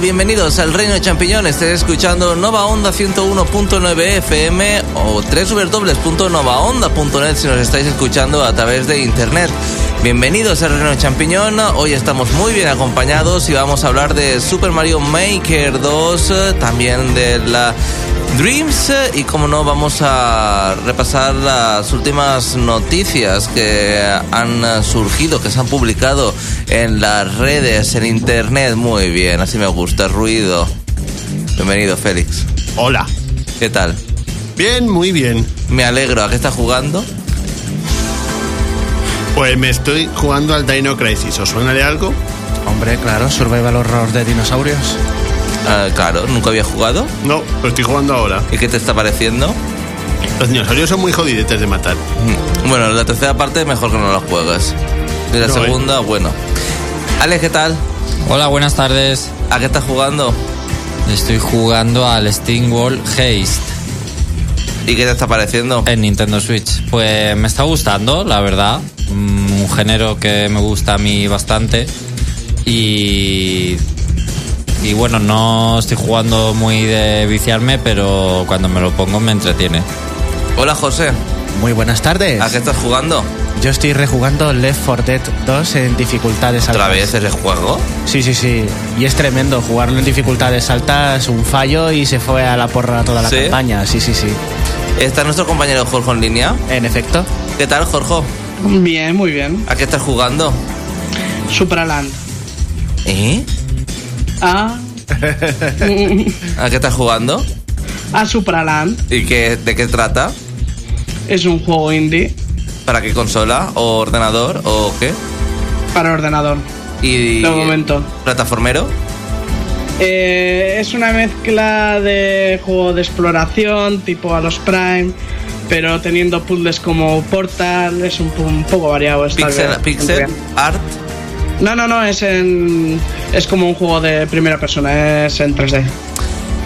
Bienvenidos al Reino de Champiñón. Estés escuchando Nova Onda 101.9 FM o www.novaonda.net si nos estáis escuchando a través de internet. Bienvenidos al Reino de Champiñón. Hoy estamos muy bien acompañados y vamos a hablar de Super Mario Maker 2, también de la Dreams y como no vamos a repasar las últimas noticias que han surgido, que se han publicado en las redes, en internet. Muy bien, así me gusta el ruido. Bienvenido, Félix. Hola. ¿Qué tal? Bien, muy bien. Me alegro. ¿A qué estás jugando? Pues me estoy jugando al Dino Crisis. ¿Os suena de algo? Hombre, claro, Survival Horror de dinosaurios. Ah, claro, ¿nunca había jugado? No, lo estoy jugando ahora. ¿Y qué te está pareciendo? Los dinosaurios son muy jodidetes de matar. Mm, Bueno, la tercera parte mejor que no la juegues. Y la No, ¿eh? segunda, bueno. Alex, ¿qué tal? Hola, buenas tardes. ¿A qué estás jugando? Estoy jugando al Steam World Haste ¿Y qué te está pareciendo? en Nintendo Switch. Pues me está gustando, la verdad. Mm, Un género que me gusta a mí bastante. Y. Y bueno, no estoy jugando muy de viciarme, pero cuando me lo pongo me entretiene. Hola, José. Muy buenas tardes. ¿A qué estás jugando? Yo estoy rejugando Left 4 Dead 2 en dificultades ¿Otra altas. vez ese juego? Sí, sí, sí. Y es tremendo. Jugarlo en dificultades altas, un fallo y se fue a la porra toda la ¿Sí? campaña. Sí, sí, sí. Está nuestro compañero Jorge en línea. En efecto. ¿Qué tal, Jorge? Bien, muy bien. ¿A qué estás jugando? Supraland. ¿Eh? Ah, ¿A qué estás jugando? a Supraland ¿Y qué, de qué trata? es un juego indie ¿Para qué consola? ¿O ordenador? ¿O qué? para ordenador. ¿Y De momento. plataformero? Eh, es una mezcla de juego de exploración tipo a los Prime, pero teniendo puzzles como Portal. Es un, un poco variado. Está Pixel, bien, pixel art. No, no, no. Es en es como un juego de primera persona. Es en 3D.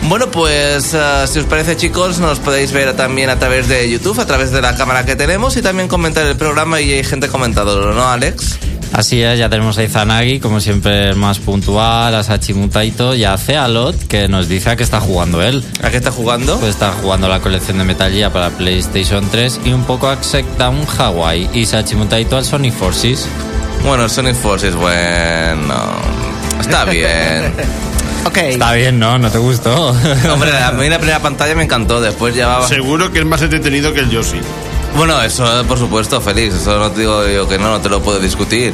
Bueno, pues eh, si os parece chicos, nos podéis ver también a través de YouTube, a través de la cámara que tenemos y también comentar el programa y hay gente comentándolo, ¿no, Alex? Así es, ya tenemos a Izanagi, como siempre, el más puntual, a Sachimutaito y a Cealot, que nos dice a qué está jugando él. ¿A qué está jugando? Pues está jugando la colección de Metal Gear para PlayStation 3 y un poco a Down Hawaii y Sachimutaito al Sonic Forces. Bueno, Sonic Forces, bueno. Está bien. Ok. Está bien, ¿no? ¿No te gustó? Hombre, a mí la primera pantalla me encantó, después ya va... Seguro que es más entretenido que el Yoshi. Bueno, eso por supuesto, Félix, eso no te digo yo que no, no te lo puedo discutir.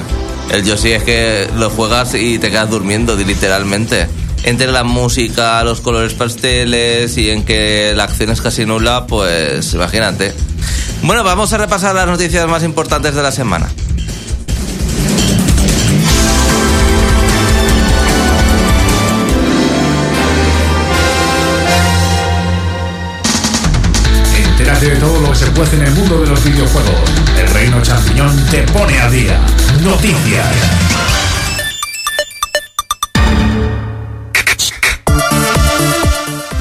El Yoshi es que lo juegas y te quedas durmiendo, literalmente. Entre la música, los colores pasteles y en que la acción es casi nula, pues imagínate. Bueno, vamos a repasar las noticias más importantes de la semana. Se puede en el mundo de los videojuegos. El Reino Champiñón te pone a día. Noticias.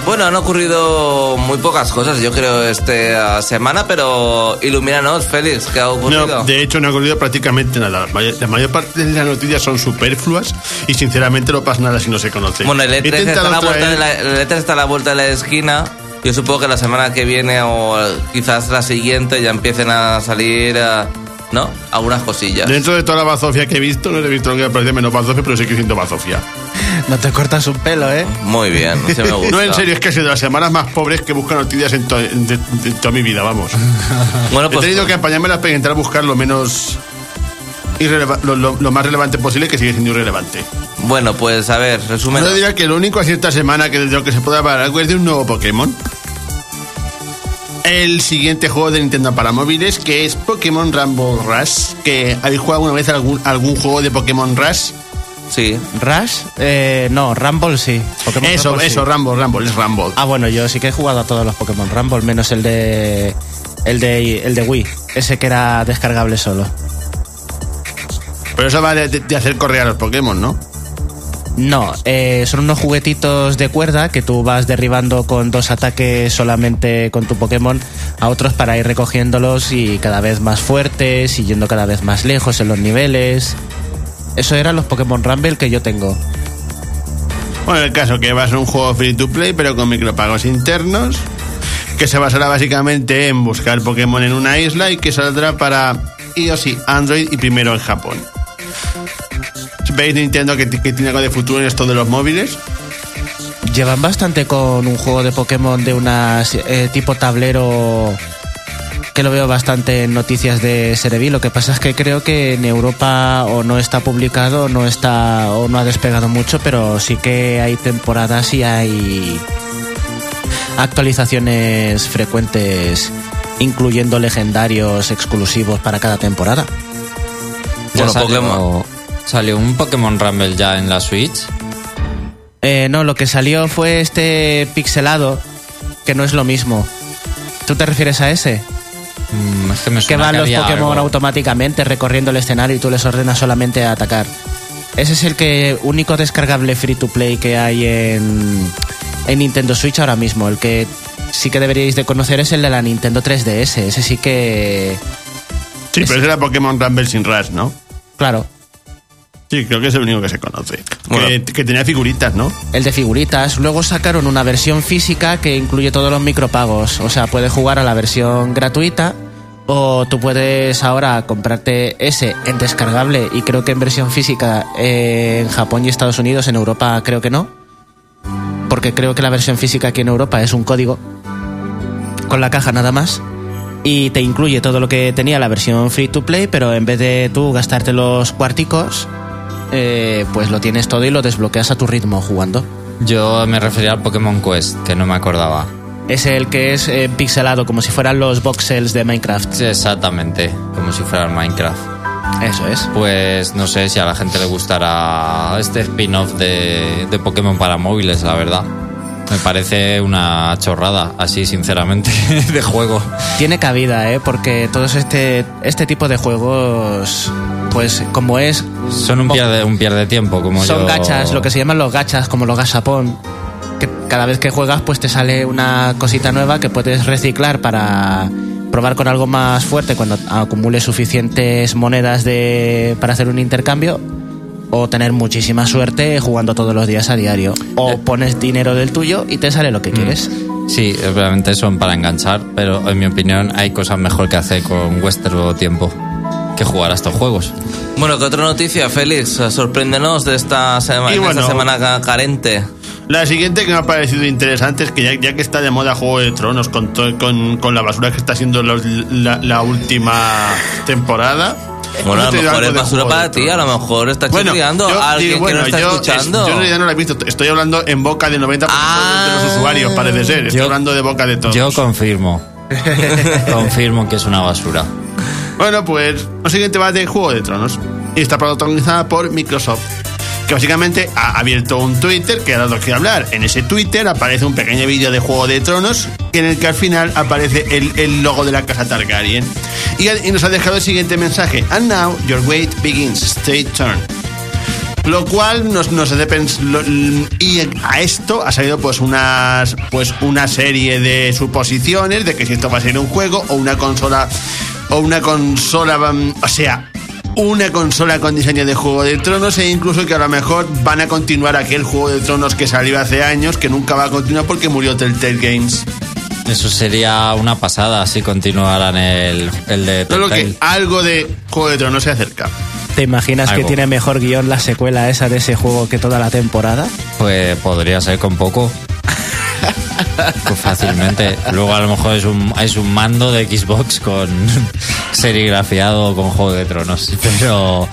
Bueno, han ocurrido muy pocas cosas, yo creo, esta semana, pero ilumínanos, Félix, ¿qué ha ocurrido? No, de hecho no ha ocurrido prácticamente nada. La mayor, la mayor parte de las noticias son superfluas y sinceramente no pasa nada si no se conoce. Bueno, el He E3, está a, la vuelta de la, el E3 está a la vuelta de la esquina. Yo supongo que la semana que viene o quizás la siguiente ya empiecen a salir, eh, ¿no? Algunas cosillas. Dentro de toda la bazofia que he visto, no he visto que me parece menos bazofia, pero sí que siento bazofia. No te cortas un pelo, ¿eh? Muy bien, no se me gusta. No, en serio, es que es de las semanas más pobres que buscan noticias en, to- en- de- de toda mi vida, vamos. Bueno, He pues tenido que apañármelas para intentar buscar lo menos... lo, lo- lo más relevante posible, que sigue siendo irrelevante. bueno, pues a ver, resumen. Yo diría que lo único así esta semana que de lo que se puede hablar algo es de un nuevo Pokémon. El siguiente juego de Nintendo para móviles, que es Pokémon Rumble Rush. Que ¿Habéis jugado alguna vez algún, algún juego de Pokémon Rush? Sí. Rush, eh, no, Rumble sí. Pokémon eso, Rumble, sí. eso, Rumble, Rumble, es Rumble. Ah, bueno, yo sí que he jugado a todos los Pokémon Rumble, menos el de. El de, el de Wii, ese que era descargable solo. Pero eso va de, hacer correr a los Pokémon, ¿no? No, eh, son unos juguetitos de cuerda que tú vas derribando con dos ataques solamente con tu Pokémon a otros para ir recogiéndolos y cada vez más fuertes y yendo cada vez más lejos en los niveles. Eso eran los Pokémon Rumble que yo tengo. Bueno, el caso que va a ser un juego free to play, pero con micropagos internos, que se basará básicamente en buscar Pokémon en una isla y que saldrá para iOS y Android y primero en Japón. ¿Veis Nintendo que, que tiene algo de futuro en esto de los móviles? Llevan bastante con un juego de Pokémon de una eh, tipo tablero que lo veo bastante en noticias de Serevi. Lo que pasa es que creo que en Europa o no está publicado no está o no ha despegado mucho, pero sí que hay temporadas y hay actualizaciones frecuentes, incluyendo legendarios exclusivos para cada temporada. Bueno, Pokémon. Salió un Pokémon Rumble ya en la Switch. Eh, no, lo que salió fue este pixelado, que no es lo mismo. ¿Tú te refieres a ese? Mm, es que me que suena van los había Pokémon algo. automáticamente recorriendo el escenario y tú les ordenas solamente a atacar. Ese es el que único descargable free to play que hay en, en Nintendo Switch ahora mismo. El que sí que deberíais de conocer es el de la Nintendo 3DS. Ese sí que... Sí, pero ese era Pokémon Rumble sin Rush, ¿no? Claro, Sí, creo que es el único que se conoce. Bueno. Que, que tenía figuritas, ¿no? el de figuritas. Luego sacaron una versión física que incluye todos los micropagos. O sea, puedes jugar a la versión gratuita o tú puedes ahora comprarte ese en descargable y creo que en versión física eh, en Japón y Estados Unidos, en Europa creo que no. Porque creo que la versión física aquí en Europa es un código con la caja nada más. Y te incluye todo lo que tenía la versión free to play, pero en vez de tú gastarte los cuarticos, eh, pues lo tienes todo y lo desbloqueas a tu ritmo jugando. Yo me refería al Pokémon Quest, que no me acordaba. Es el que es eh, pixelado, como si fueran los voxels de Minecraft. Sí, exactamente, como si fuera el Minecraft. Eso es. Pues no sé si a la gente le gustará este spin-off de, de Pokémon para móviles, la verdad. Me parece una chorrada, así sinceramente, de juego. Tiene cabida, ¿eh? Porque todos este, este tipo de juegos, pues como es... Son un pierde, un pierde tiempo, como Son yo... gachas, lo que se llaman los gachas, como los gashapon. Que cada vez que juegas, pues te sale una cosita nueva que puedes reciclar para probar con algo más fuerte cuando acumules suficientes monedas de, para hacer un intercambio. O tener muchísima suerte jugando todos los días a diario. O pones dinero del tuyo y te sale lo que quieres. Sí, obviamente son para enganchar, pero en mi opinión hay cosas mejor que hacer con vuestro tiempo que jugar a estos juegos. Bueno, ¿qué otra noticia, Félix? Sorpréndenos de esta, sema- bueno. esta semana ca- carente. La siguiente que me ha parecido interesante es que ya, ya que está de moda Juego de Tronos con, con, con la basura que está siendo los- la, la última temporada. Bueno, a lo mejor es de basura para de ti, a lo mejor está Bueno, a alguien digo, bueno, que no está yo, es- escuchando. yo en realidad no la he visto. Estoy hablando en boca del 90% Ah. de los usuarios, parece ser. Estoy Yo- hablando de boca de todos. Yo confirmo. confirmo que es una basura. Bueno, pues lo siguiente va de Juego de Tronos y está protagonizada por Microsoft, que básicamente ha abierto un Twitter que ha dado que hablar. En ese Twitter aparece un pequeño vídeo de Juego de Tronos en el que al final aparece el, logo de la casa Targaryen y, nos ha dejado el siguiente mensaje: And now your wait begins. Stay turn. Lo cual nos, nos hace pensar. Y a esto ha salido pues unas. Pues una serie de suposiciones de que si esto va a ser un juego o una consola. O una consola. mm, O sea. Una consola con diseño de Juego de Tronos e incluso que a lo mejor van a continuar aquel Juego de Tronos que salió hace años, que nunca va a continuar porque murió Telltale Games. Eso sería una pasada si continuaran el, el de Solo Telltale. que algo de Juego de Tronos se acerca. ¿Te imaginas Algo. que tiene mejor guion la secuela esa de ese juego que toda la temporada? Pues podría ser con poco. Pues fácilmente. Luego a lo mejor es un, es un mando de Xbox con serigrafiado con Juego de Tronos. Pero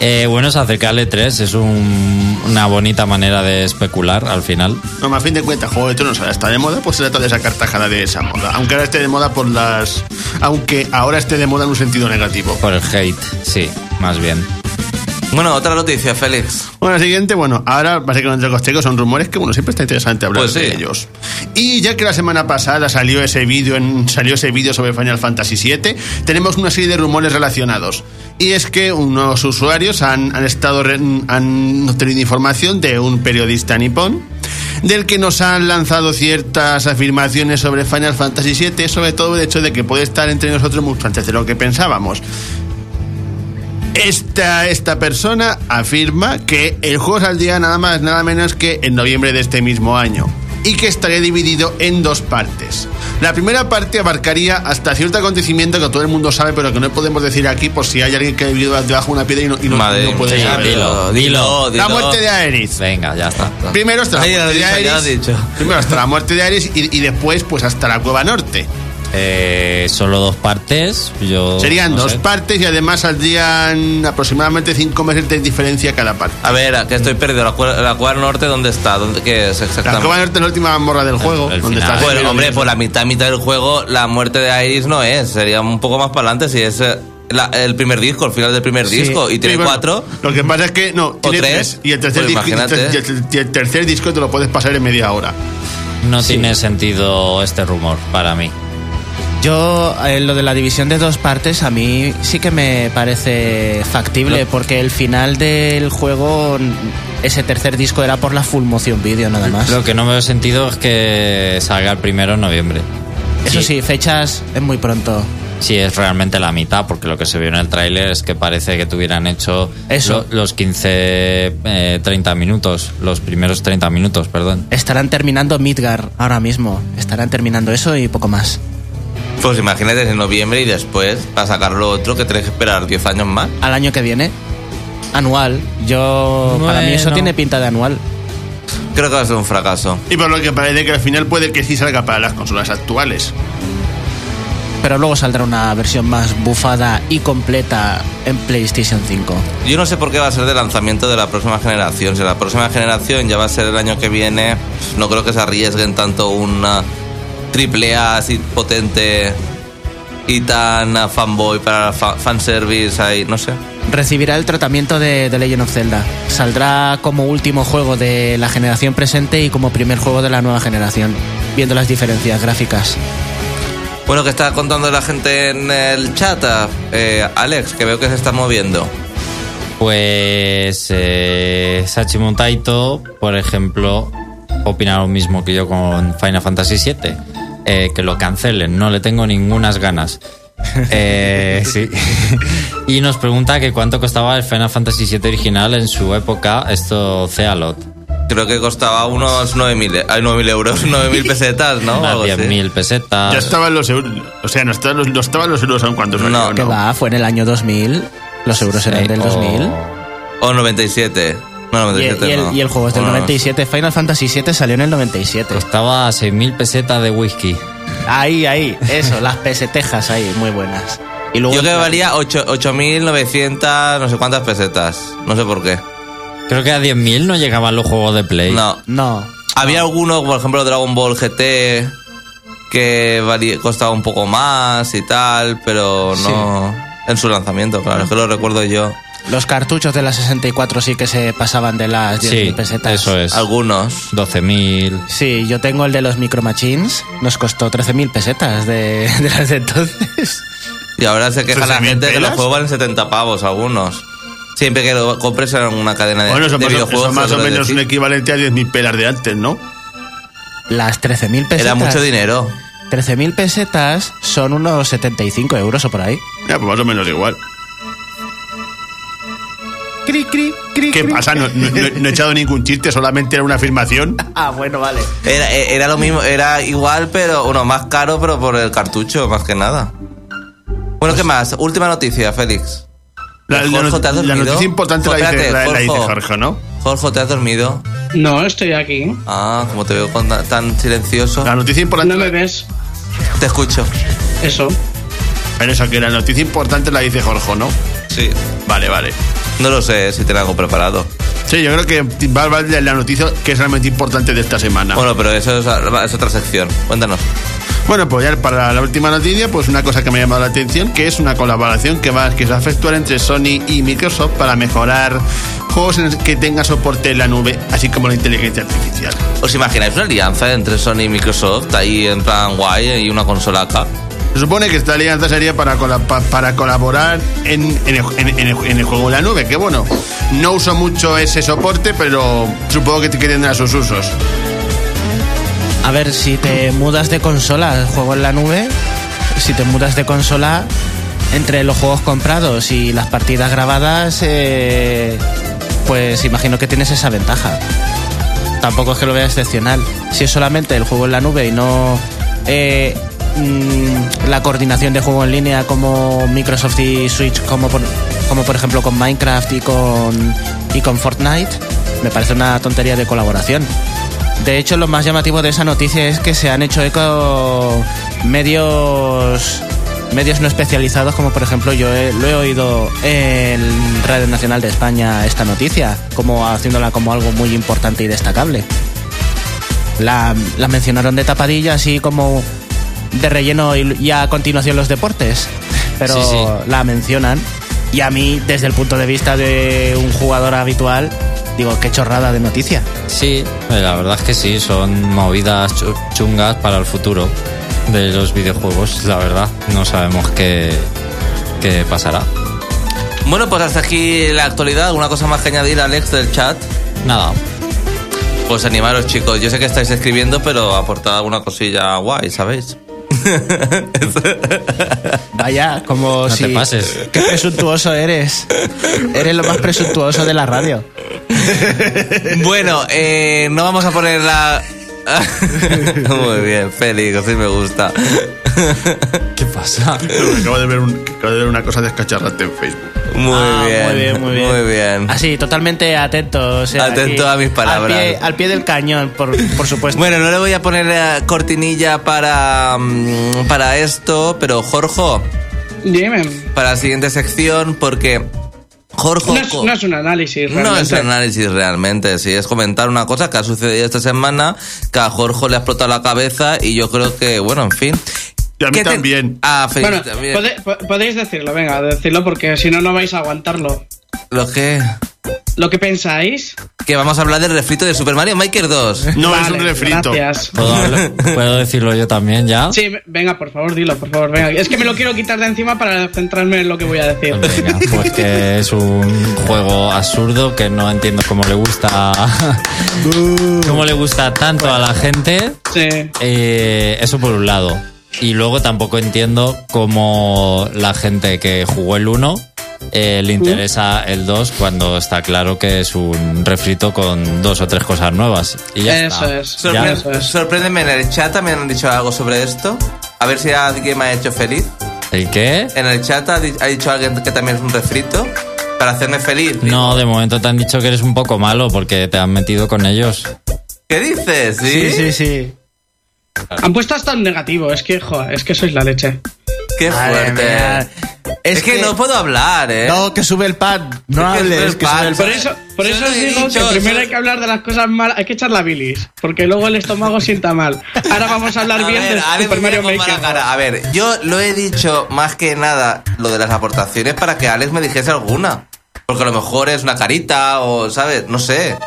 eh, bueno, es acercarle 3 es un- una bonita manera de especular al final. No, a fin de cuentas, Juego de Tronos ahora está de moda, pues se trata de sacar tajada de esa moda. Aunque ahora esté de moda por las. Aunque ahora esté de moda en un sentido negativo. Por el hate, sí, más bien. Bueno, otra noticia, Félix. Bueno, la siguiente, bueno, ahora básicamente los costecos son rumores que, bueno, siempre está interesante hablar Pues sí. de ellos. Y ya que la semana pasada salió ese vídeo salió ese vídeo sobre Final Fantasy VII, tenemos una serie de rumores relacionados. Y es que unos usuarios han, han estado han obtenido información de un periodista nipón del que nos han lanzado ciertas afirmaciones sobre Final Fantasy VII, sobre todo el hecho de que puede estar entre nosotros mucho antes de lo que pensábamos. Esta, esta persona afirma que el juego saldría nada más, nada menos que en noviembre de este mismo año y que estaría dividido en dos partes. La primera parte abarcaría hasta cierto acontecimiento que todo el mundo sabe, pero que no podemos decir aquí por si hay alguien que ha vivido debajo de una piedra y no, y no- Madre no puede saberlo. dilo, dilo, dilo. La muerte de Aerith. Venga, ya está. Primero hasta la muerte de dicho. Primero hasta la muerte de y, y después pues hasta la cueva norte. Eh, solo dos partes. Yo Serían no dos sé. partes y además saldrían aproximadamente cinco meses de diferencia cada parte. A ver, que estoy perdido. ¿La, cue- la cueva norte dónde está? ¿Dónde, ¿Qué es La exactamente? cueva norte es la última morra del juego. el donde está Bueno, hombre, por la mitad, mitad del juego, la muerte de Iris no es. Sería un poco más para adelante si es eh, la- el primer disco, el final del primer Sí. disco. Y tiene Sí, bueno, cuatro. Lo que pasa es que no, tiene tres. tres. Y el tercer, Pues disco, y el imagínate. ter- y el tercer disco te lo puedes pasar en media hora. No tiene sentido este rumor para mí. Yo, eh, lo de la división de dos partes, a mí sí que me parece factible, porque el final del juego, ese tercer disco era por la full motion video nada más. Lo que no veo sentido es que salga el primero en noviembre. Eso Sí. sí, fechas es muy pronto. Si es realmente la mitad, porque lo que se vio en el tráiler es que parece que tuvieran hecho Eso. lo- los 15, eh, 30 minutos, los primeros 30 minutos, perdón. Estarán terminando Midgar ahora mismo. Estarán terminando eso y poco más. Pues imagínate en noviembre y después, para sacar lo otro, que tienes que esperar 10 años más. Al año que viene, anual. Yo, para mí eso tiene pinta de anual. Creo que va a ser un fracaso. Y por lo que parece que al final puede que sí salga para las consolas actuales. Pero luego saldrá una versión más bufada y completa en PlayStation 5. Yo no sé por qué va a ser de lanzamiento de la próxima generación. Si la próxima generación ya va a ser el año que viene, no creo que se arriesguen tanto una triple A así potente y tan ah, fanboy para fa- fanservice ahí, no sé. recibirá el tratamiento de The Legend of Zelda. Saldrá como último juego de la generación presente y como primer juego de la nueva generación, viendo las diferencias gráficas. Bueno, que está contando la gente en el chat, eh, Alex, que veo que se está moviendo. Pues eh, Sachi Taito, por ejemplo, opina lo mismo que yo con Final Fantasy VII. Eh, que lo cancelen, no le tengo ningunas ganas. Eh, sí. y nos pregunta que cuánto costaba el Final Fantasy VII original en su época, esto Cealot. Creo que costaba unos 9.000 ay, 9.000 euros, 9.000 pesetas, ¿no? Unas Algo así. 10.000 pesetas. Ya estaban los euros. O sea, no estaban los, no estaban los euros aún cuando salió, No, Que va, fue en el año 2000. Los euros eran Sí, del o- 2000. O 97. No, Y el, 97 y el- no. y el juego es del Bueno, 97. Final Fantasy VII salió en el 97. Costaba 6.000 pesetas de whisky. Ahí, ahí, eso, las pesetejas ahí, muy buenas. Y luego Yo creo que valía ocho- 8.900, no sé cuántas pesetas. No sé por qué. Creo que a 10.000 no llegaban los juegos de Play. No. No. Había alguno, por ejemplo, Dragon Ball GT, que valía, costaba un poco más y tal, pero no en su lanzamiento, claro, es que lo recuerdo yo. Los cartuchos de la 64 sí que se pasaban de las 10.000 Sí, pesetas. eso es. Algunos. 12.000. Sí, yo tengo el de los Micro Machines. Nos costó 13.000 pesetas de, de las de entonces. Y ahora se queja la 13.000 gente que los pelas? juegos valen 70 pavos, algunos. Siempre que lo compres en una cadena de, Bueno, eso, de más eso videojuegos. más o menos un equivalente a 10.000 pelas de antes, ¿no? Las 13.000 pesetas. Era mucho dinero. 13.000 pesetas son unos 75 euros o por ahí. Ya, pues más o menos igual. Cri, cri, cri, ¿Qué cri. pasa? No, no- no- no he echado ningún chiste, solamente era una afirmación. Ah, bueno, vale. Era, era lo mismo, era igual, pero uno más caro, pero por el cartucho, más que nada. Bueno, ¿qué más? Última noticia, Félix. La, la Jorge, ¿te has la dormido? noticia importante la dice, la, la dice Jorge. Jorge, ¿no? Jorge, ¿te has dormido? No, estoy aquí. Ah, como te veo con- tan silencioso. La noticia importante. No me ves. Te escucho. Eso. Pero eso, que la noticia importante la dice Jorge, ¿no? Sí. Vale, vale. No lo sé si tengo algo preparado. Sí, yo creo que va a valer la noticia que es realmente importante de esta semana. Bueno, pero eso es, es otra sección. Cuéntanos. Bueno, pues ya para la última noticia, pues una cosa que me ha llamado la atención, que es una colaboración que va que se va a efectuar entre Sony y Microsoft para mejorar juegos en que tengan soporte en la nube, así como la inteligencia artificial. ¿Os imagináis una alianza entre Sony y Microsoft ahí en plan guay y una consola acá? Se supone que esta alianza sería para, para colaborar en, en el, en- en el- en juego de la nube, que bueno, no uso mucho ese soporte, pero supongo que, que tendrá sus usos. A ver, si te mudas de consola, juego en la nube, si te mudas de consola, entre los juegos comprados y las partidas grabadas, eh, pues imagino que tienes esa ventaja. Tampoco es que lo vea excepcional. Si es solamente el juego en la nube y no eh, mm, la coordinación de juego en línea como Microsoft y Switch, como por, como por ejemplo con Minecraft y con, y con Fortnite, me parece una tontería de colaboración. De hecho, lo más llamativo de esa noticia es que se han hecho eco medios medios no especializados, como por ejemplo yo lo he oído en Radio Nacional de España esta noticia, como haciéndola como algo muy importante y destacable. La mencionaron de tapadilla, así como de relleno y, y a continuación los deportes, pero Sí, sí. la mencionan. Y a mí, desde el punto de vista de un jugador habitual, digo, qué chorrada de noticia. Sí, eh, la verdad es que sí, son movidas chu- chungas para el futuro de los videojuegos, la verdad. No sabemos qué, qué pasará. Bueno, pues hasta aquí la actualidad. ¿Alguna cosa más que añadir, Alex, del chat? Nada, Pues animaros, chicos. Yo sé que estáis escribiendo, pero aportad alguna cosilla guay, ¿sabéis? Vaya, como No si... te pases. Qué presuntuoso eres. Eres lo más presuntuoso de la radio. bueno, eh, no vamos a poner la... Muy bien, Félix, así me gusta. ¿qué pasa? Acabo de ver, un- acabo de ver una cosa descacharrante en Facebook. Muy, Ah, bien, muy bien, muy bien. Muy bien. Así, totalmente atento. o sea, Atento aquí, a mis palabras. Al pie, al pie del cañón, por, por supuesto. Bueno, no le voy a poner cortinilla para, mm, para esto, pero Jorge, Dime. para la siguiente sección, porque Jorge... No es, no es un análisis, No es realmente. análisis realmente, sí, es comentar una cosa que ha sucedido esta semana, que a Jorge le ha explotado la cabeza y yo creo que, bueno, en fin. Y a mí ¿Qué te- también. Ah, Bueno, también. pode- po- podéis decirlo, venga, decidlo porque si no, no vais a aguantarlo. Lo que... Lo que pensáis. Que vamos a hablar del refrito de Super Mario Maker 2. No es un refrito. Gracias. ¿Puedo, hablar- ¿Puedo decirlo yo también ya? Sí, venga, por favor, dilo, por favor, venga. Es que me lo quiero quitar de encima para centrarme en lo que voy a decir. Venga, pues que es un juego absurdo que no entiendo cómo le gusta cómo le gusta tanto a la gente. Sí. Eh, eso por un lado. Y luego tampoco entiendo cómo la gente que jugó el 1 eh, le interesa el 2 cuando está claro que es un refrito con dos o tres cosas nuevas. Y ya Eso está. es. Ya. Sorpre- Eso es. Sorpréndeme en el chat, también han dicho algo sobre esto. A ver si alguien me ha hecho feliz. ¿El qué? En el chat ha, di- ha dicho alguien que también es un refrito. Para hacerme feliz. No, de momento te han dicho que eres un poco malo porque te han metido con ellos. ¿Qué dices? ¿Sí? sí, sí, sí. Han puesto hasta un negativo, es que, joder, es que sois la leche. Qué Madre fuerte. mía. Es, que, no puedo hablar, ¿eh? No, que sube el pad. No Es que sube hables, el que sube el Por eso, por eso he digo dicho, que primero hay que hablar de las cosas malas, hay que echar la bilis, porque luego el estómago sienta mal. Ahora vamos a hablar A bien ver, de Super Mario Maker. cara. A ver, yo lo he dicho más que nada lo de las aportaciones para que Alex me dijese alguna. Porque a lo mejor es una carita o, ¿sabes? No sé.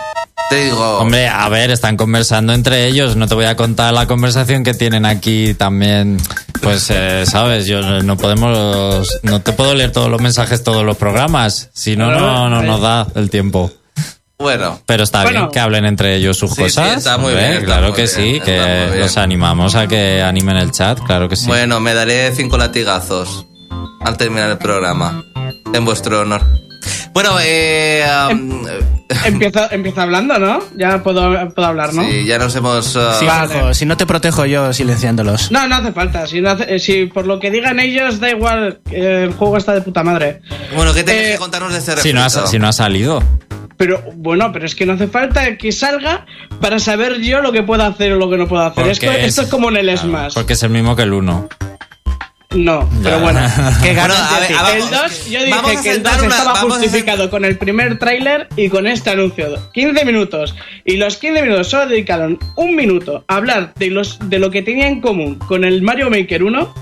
Te digo. Hombre, a ver, están conversando entre ellos. No te voy a contar la conversación que tienen aquí también. Pues, eh, sabes, yo no podemos, no te puedo leer todos los mensajes, todos los programas. Si no, no, no nos da el tiempo. Bueno. Pero está Bueno. bien que hablen entre ellos sus Sí, sí, cosas. está muy bien, está claro muy que bien, sí, que los animamos a que animen el chat, claro que sí. Bueno, me daré cinco latigazos al terminar el programa. En vuestro honor. Bueno, eh. um, Empieza, empieza hablando, ¿no? Ya puedo, puedo hablar, ¿no? sí, ya nos hemos. uh, Sí, Vale. Si no te protejo yo silenciándolos. No, no hace falta. Si, no hace- eh, si por lo que digan ellos, da igual. eh, el juego está de puta madre. Bueno, ¿qué tenéis Eh, que contarnos de este si, no ha, si no ha salido. Pero bueno, pero es que no hace falta que salga para saber yo lo que puedo hacer o lo que no puedo hacer. Esto, es como en el claro, Smash. Porque es el mismo que el 1. No, pero bueno. Bueno, ganas a de ver, El vamos- 2, yo dije que el sentar 2 una- estaba justificado con el primer tráiler y con este anuncio. 15 minutos. Y los 15 minutos solo dedicaron un minuto a hablar de, los, de lo que tenía en común con el Mario Maker 1.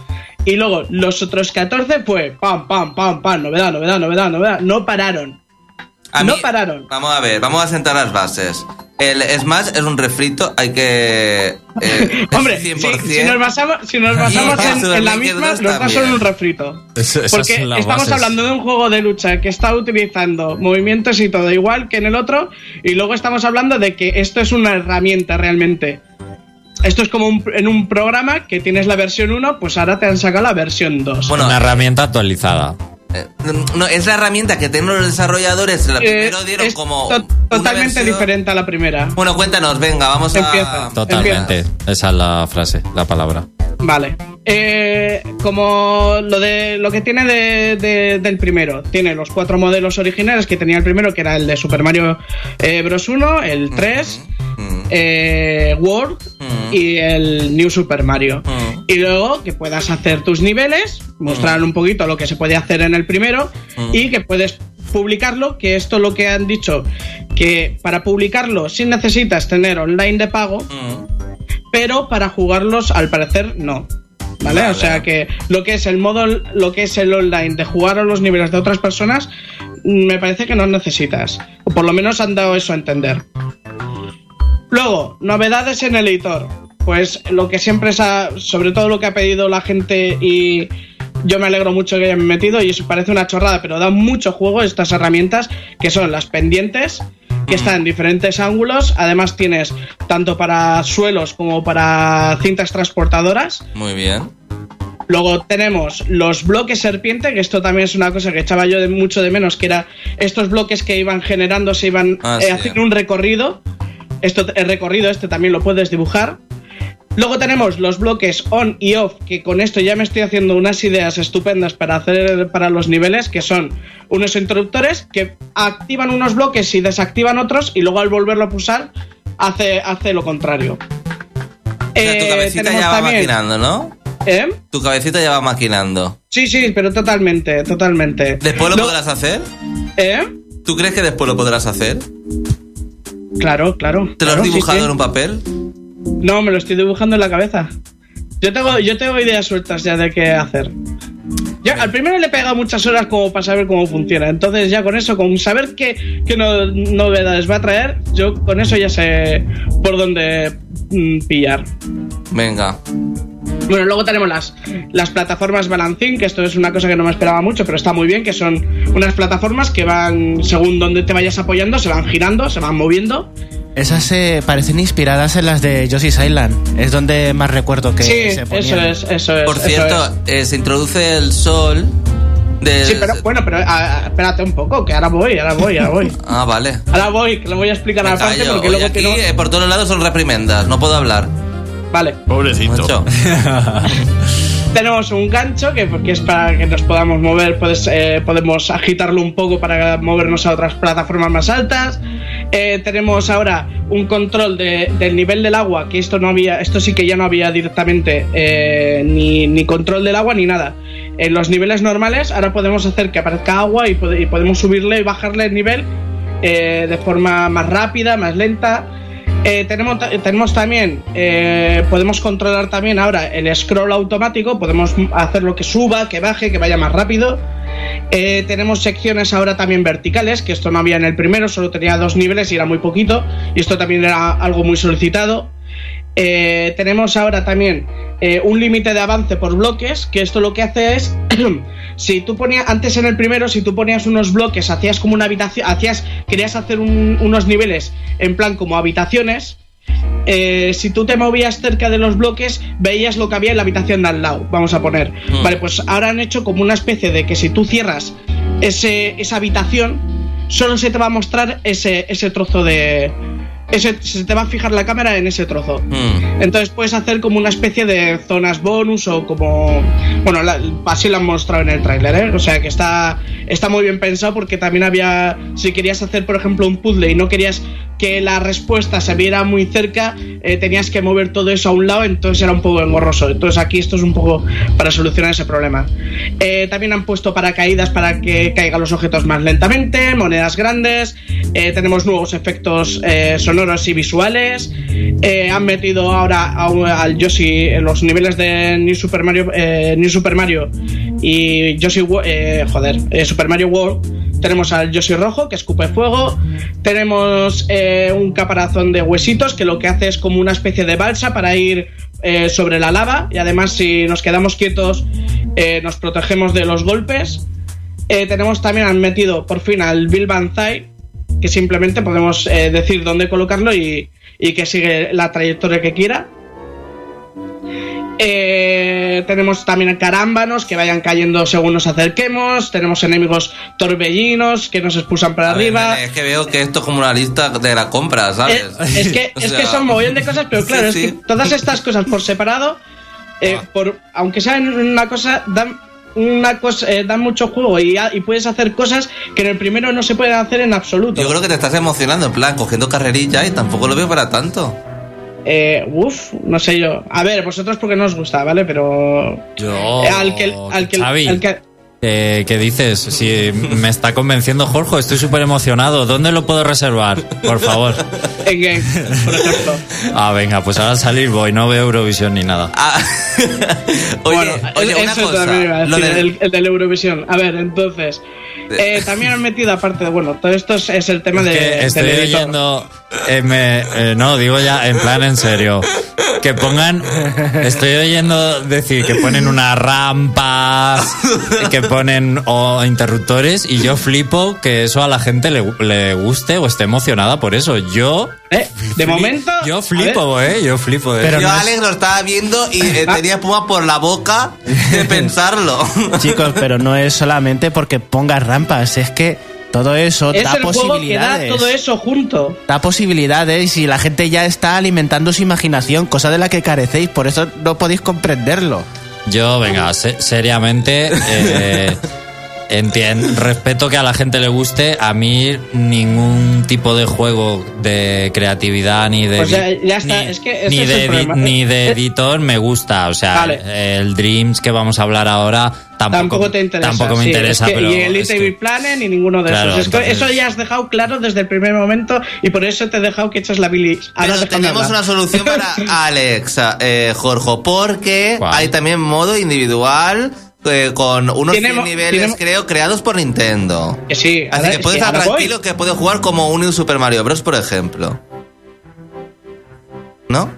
Y luego los otros 14 fue pam, pam, pam, pam, novedad, novedad, novedad, novedad. No pararon. A no mí- pararon. Vamos a ver, vamos a sentar las bases. El Smash es un refrito, hay que. eh, Hombre, si, 100%. si nos basamos, si nos basamos en, la misma, 2 los dos son un refrito. Porque estamos bases. hablando de un juego de lucha que está utilizando movimientos y todo igual que en el otro, y luego estamos hablando de que esto es una herramienta realmente. esto es como un- en un programa que tienes la versión 1, pues ahora te han sacado la versión 2. Bueno, Una herramienta actualizada. Eh, no, es la herramienta que tienen los desarrolladores. La Eh, primero dieron es como. to- totalmente versión- diferente a la primera. Bueno, cuéntanos, venga, vamos a. Empieza. Totalmente. Esa es la frase, la palabra. Vale. Eh, como lo de lo que tiene de- de- del primero, tiene los cuatro modelos originales que tenía el primero, que era el de Super Mario eh, Bros. 1, el 3, Mm, eh, World Mm. y el New Super Mario. Mm. Y luego que puedas hacer tus niveles, mostrar un poquito lo que se puede hacer en el primero Mm. y que puedes publicarlo, que esto es lo que han dicho, que para publicarlo sí necesitas tener online de pago, mm. pero para jugarlos al parecer no. ¿Vale? Vale. O sea que lo que es el modo, lo que es el online de jugar a los niveles de otras personas, mm, me parece que no necesitas. O por lo menos han dado eso a entender. Luego, novedades en el editor. Pues lo que siempre es, sobre todo lo que ha pedido la gente y yo me alegro mucho que hayan metido y eso parece una chorrada, pero da mucho juego estas herramientas que son las pendientes que están en diferentes ángulos. Además tienes tanto para suelos como para cintas transportadoras. Muy bien. Luego tenemos los bloques serpiente, que esto también es una cosa que echaba yo de mucho de menos, que era estos bloques que iban generando, se iban Ah, eh, sí. haciendo un recorrido. Esto, el recorrido este también lo puedes dibujar. Luego tenemos los bloques on y off, que con esto ya me estoy haciendo unas ideas estupendas para hacer para los niveles, que son unos interruptores que activan unos bloques y desactivan otros, y luego al volverlo a pulsar hace, hace lo contrario. O sea, tu Eh, cabecita ya va también- maquinando, ¿no? ¿Eh? Tu cabecita ya va maquinando. Sí, sí, pero totalmente, totalmente. ¿Después lo No- podrás hacer? ¿Eh? ¿Tú crees que después lo podrás hacer? Claro, claro. ¿Te lo has dibujado sí. en un papel? No, me lo estoy dibujando en la cabeza. Yo tengo, yo tengo ideas sueltas ya de qué hacer. Ya, al primero le he pegado muchas horas como para saber cómo funciona. Entonces ya con eso, con saber qué, qué no- novedades va a traer, yo con eso ya sé por dónde mm, pillar. Venga. Bueno, luego tenemos las, las plataformas Balancing, que esto es una cosa que no me esperaba mucho, pero está muy bien, que son unas plataformas que van, según donde te vayas apoyando, se van girando, se van moviendo. Esas se parecen inspiradas en las de Yoshi's Island. Es donde más recuerdo que sí, se eso ponían. es, eso es. Por eso cierto, es. eh, se introduce el sol. De... Sí, pero bueno, pero ah, espérate un poco, que ahora voy, ahora voy, ahora voy. Ah, vale. Ahora voy, que lo voy a explicar aparte porque luego aquí que no. eh, por todos lados son reprimendas, no puedo hablar. Vale. Pobrecito. Tenemos un gancho que, que es para que nos podamos mover, puedes, eh, podemos agitarlo un poco para movernos a otras plataformas más altas. Eh, tenemos ahora un control de- del nivel del agua, que esto no había, esto sí que ya no había directamente eh, ni, ni control del agua ni nada. En los niveles normales ahora podemos hacer que aparezca agua y podemos subirle y bajarle el nivel eh, de forma más rápida, más lenta. Eh, tenemos, tenemos también, eh, podemos controlar también ahora el scroll automático, podemos hacer lo que suba, que baje, que vaya más rápido. Eh, tenemos secciones ahora también verticales, que esto no había en el primero, solo tenía dos niveles y era muy poquito, y esto también era algo muy solicitado. Eh, tenemos ahora también eh, un límite de avance por bloques, que esto lo que hace es, si tú ponías, antes en el primero, si tú ponías unos bloques, hacías como una habitación, hacías, querías hacer un- unos niveles en plan como habitaciones, eh, si tú te movías cerca de los bloques, veías lo que había en la habitación de al lado, vamos a poner. Mm. Vale, pues ahora han hecho como una especie de que si tú cierras ese, esa habitación, solo se te va a mostrar ese, ese trozo de... Ese, se te va a fijar la cámara en ese trozo. Mm. Entonces puedes hacer como una especie de zonas bonus o como... Bueno, la- así lo han mostrado en el tráiler, ¿eh? O sea que está, está muy bien pensado porque también había... Si querías hacer, por ejemplo, un puzzle y no querías que la respuesta se viera muy cerca, eh, tenías que mover todo eso a un lado, entonces era un poco engorroso. Entonces aquí esto es un poco para solucionar ese problema. Eh, también han puesto paracaídas para que caigan los objetos más lentamente, monedas grandes, eh, tenemos nuevos efectos eh, sonoros y visuales, han metido ahora a- al Yoshi en los niveles de New Super Mario, New Super Mario y Yoshi, joder, Super Mario World. Tenemos al Yoshi rojo que escupe fuego. Tenemos eh, un caparazón de huesitos que lo que hace es como una especie de balsa para ir eh, sobre la lava. Y además, si nos quedamos quietos, eh, nos protegemos de los golpes. Tenemos también, han metido por fin al Bill Banzai, que simplemente podemos decir dónde colocarlo y, y que sigue la trayectoria que quiera. Eh, tenemos también carámbanos que vayan cayendo según nos acerquemos. Tenemos enemigos torbellinos que nos expulsan para ver, arriba. nene, es que veo que esto es como una lista de la compra, ¿sabes? Eh, es que, O es sea, que son mogollón de cosas, pero claro, sí, es que todas estas cosas por separado, eh, Ah. por, aunque sean una cosa, dan una cosa, eh, dan mucho juego y, y puedes hacer cosas que en el primero no se pueden hacer en absoluto. Yo creo que te estás emocionando, en plan, cogiendo carrerilla y tampoco lo veo para tanto. Eh, uf, no sé yo. A ver, vosotros porque no os gusta, ¿vale? Pero Yo. eh, al que, al que, Xavi, al que- eh, ¿qué dices? Si me está convenciendo Jorge, estoy súper emocionado. ¿Dónde lo puedo reservar? Por favor. en game, por ejemplo. Ah, venga, pues ahora salir voy, no veo Eurovisión ni nada. Ah, oye, bueno, oye, el- una eso cosa. también iba a lo decir, del- el, el de la Eurovisión. A ver, entonces, eh, también han metido aparte de, bueno, todo esto es, es el tema Es de, que estoy del editor. oyendo. Eh, me- eh, no, digo ya en plan en serio. Que pongan. Estoy oyendo decir que ponen unas rampas, que ponen o interruptores, y yo flipo que eso a la gente le, le guste o esté emocionada por eso. Yo. Eh, de momento. Yo flipo, eh. Yo flipo. de Pero. Yo, no es- Alex, lo estaba viendo y eh, Ah. tenía espuma por la boca de pensarlo. Chicos, pero no es solamente porque pongas rampas, es que todo eso es da el juego que da posibilidades. todo eso junto. Da posibilidades y la gente ya está alimentando su imaginación, cosa de la que carecéis, por eso no podéis comprenderlo. Yo, venga, se- seriamente, eh, entien- respeto que a la gente le guste. A mí ningún tipo de juego de creatividad ni de ya está, ni, es que ese ni es de el edi- problema. ni de Eh, editor me gusta. O sea, Vale. el Dreams que vamos a hablar ahora tampoco, Tampoco te interesa. tampoco me sí, interesa, es que- pero y el es que- Planner ni ninguno de Claro, esos. Entonces- Eso ya has dejado claro desde el primer momento y por eso te he dejado que eches la bilis. Ahora Pero déjame tenemos hablar. una solución para Alex, eh, Jorge, porque ¿Cuál? hay también modo individual eh, con unos 100 Tenemos- niveles, tenemos- creo, creados por Nintendo. Que sí, Así ahora- que puedes estar voy. tranquilo que puedes jugar como un Super Mario Bros, por ejemplo. ¿No?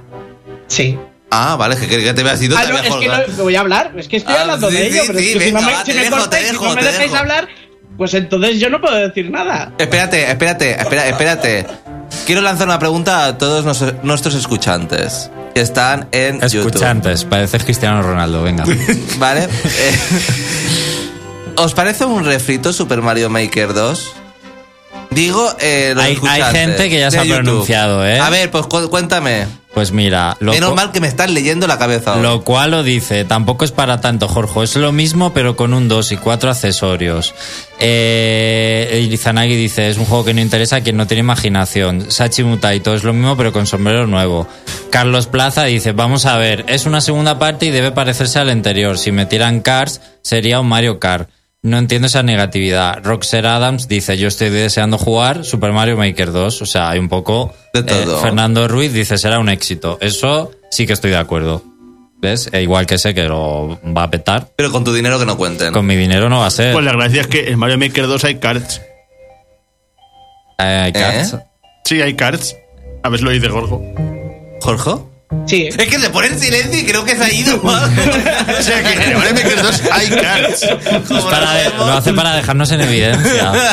Sí. Ah, vale, que, que te habías ido Ah, no, es que no, voy a hablar. Es que estoy Ah, hablando sí, de ello, sí, pero sí, es que si no me, va, si me dejo, si no me dejáis dejo. hablar, pues entonces yo no puedo decir nada. Espérate, espérate, espera, espérate. Quiero lanzar una pregunta a todos nos- nuestros escuchantes que están en YouTube. Escuchantes, pareces Cristiano Ronaldo, venga. ¿Vale? Eh, ¿Os parece un refrito Super Mario Maker 2? Digo, eh, los Hay- gente que ya se ha YouTube. pronunciado, ¿eh? A ver, pues cu- cuéntame. Pues mira, lo Menos mal que me están leyendo la cabeza ahora. Lo cual lo dice, tampoco es para tanto, Jorge. Es lo mismo, pero con un 2 y 4 accesorios. Eh, Izanagi dice, es un juego que no interesa a quien no tiene imaginación. Sachi Mutaito es lo mismo, pero con sombrero nuevo. Carlos Plaza dice, vamos a ver, es una segunda parte y debe parecerse al anterior. Si metieran Cars, sería un Mario Kart. No entiendo esa negatividad. Roxer Adams dice, yo estoy deseando jugar Super Mario Maker 2. O sea, hay un poco... De todo. Eh, Fernando Ruiz dice, será un éxito. Eso sí que estoy de acuerdo. ¿Ves? E igual que sé que lo va a petar. Pero con tu dinero que no cuenten. Con mi dinero no va a ser. Pues la gracia es que en Mario Maker 2 hay cards. Eh, hay cards. Sí, hay cards. A ver si lo dice Gorgo. ¿Jorge? Sí. Es que se pone en silencio y creo que se ha ido. O sea que en Maker 2 hay cards. Lo hace para dejarnos en evidencia.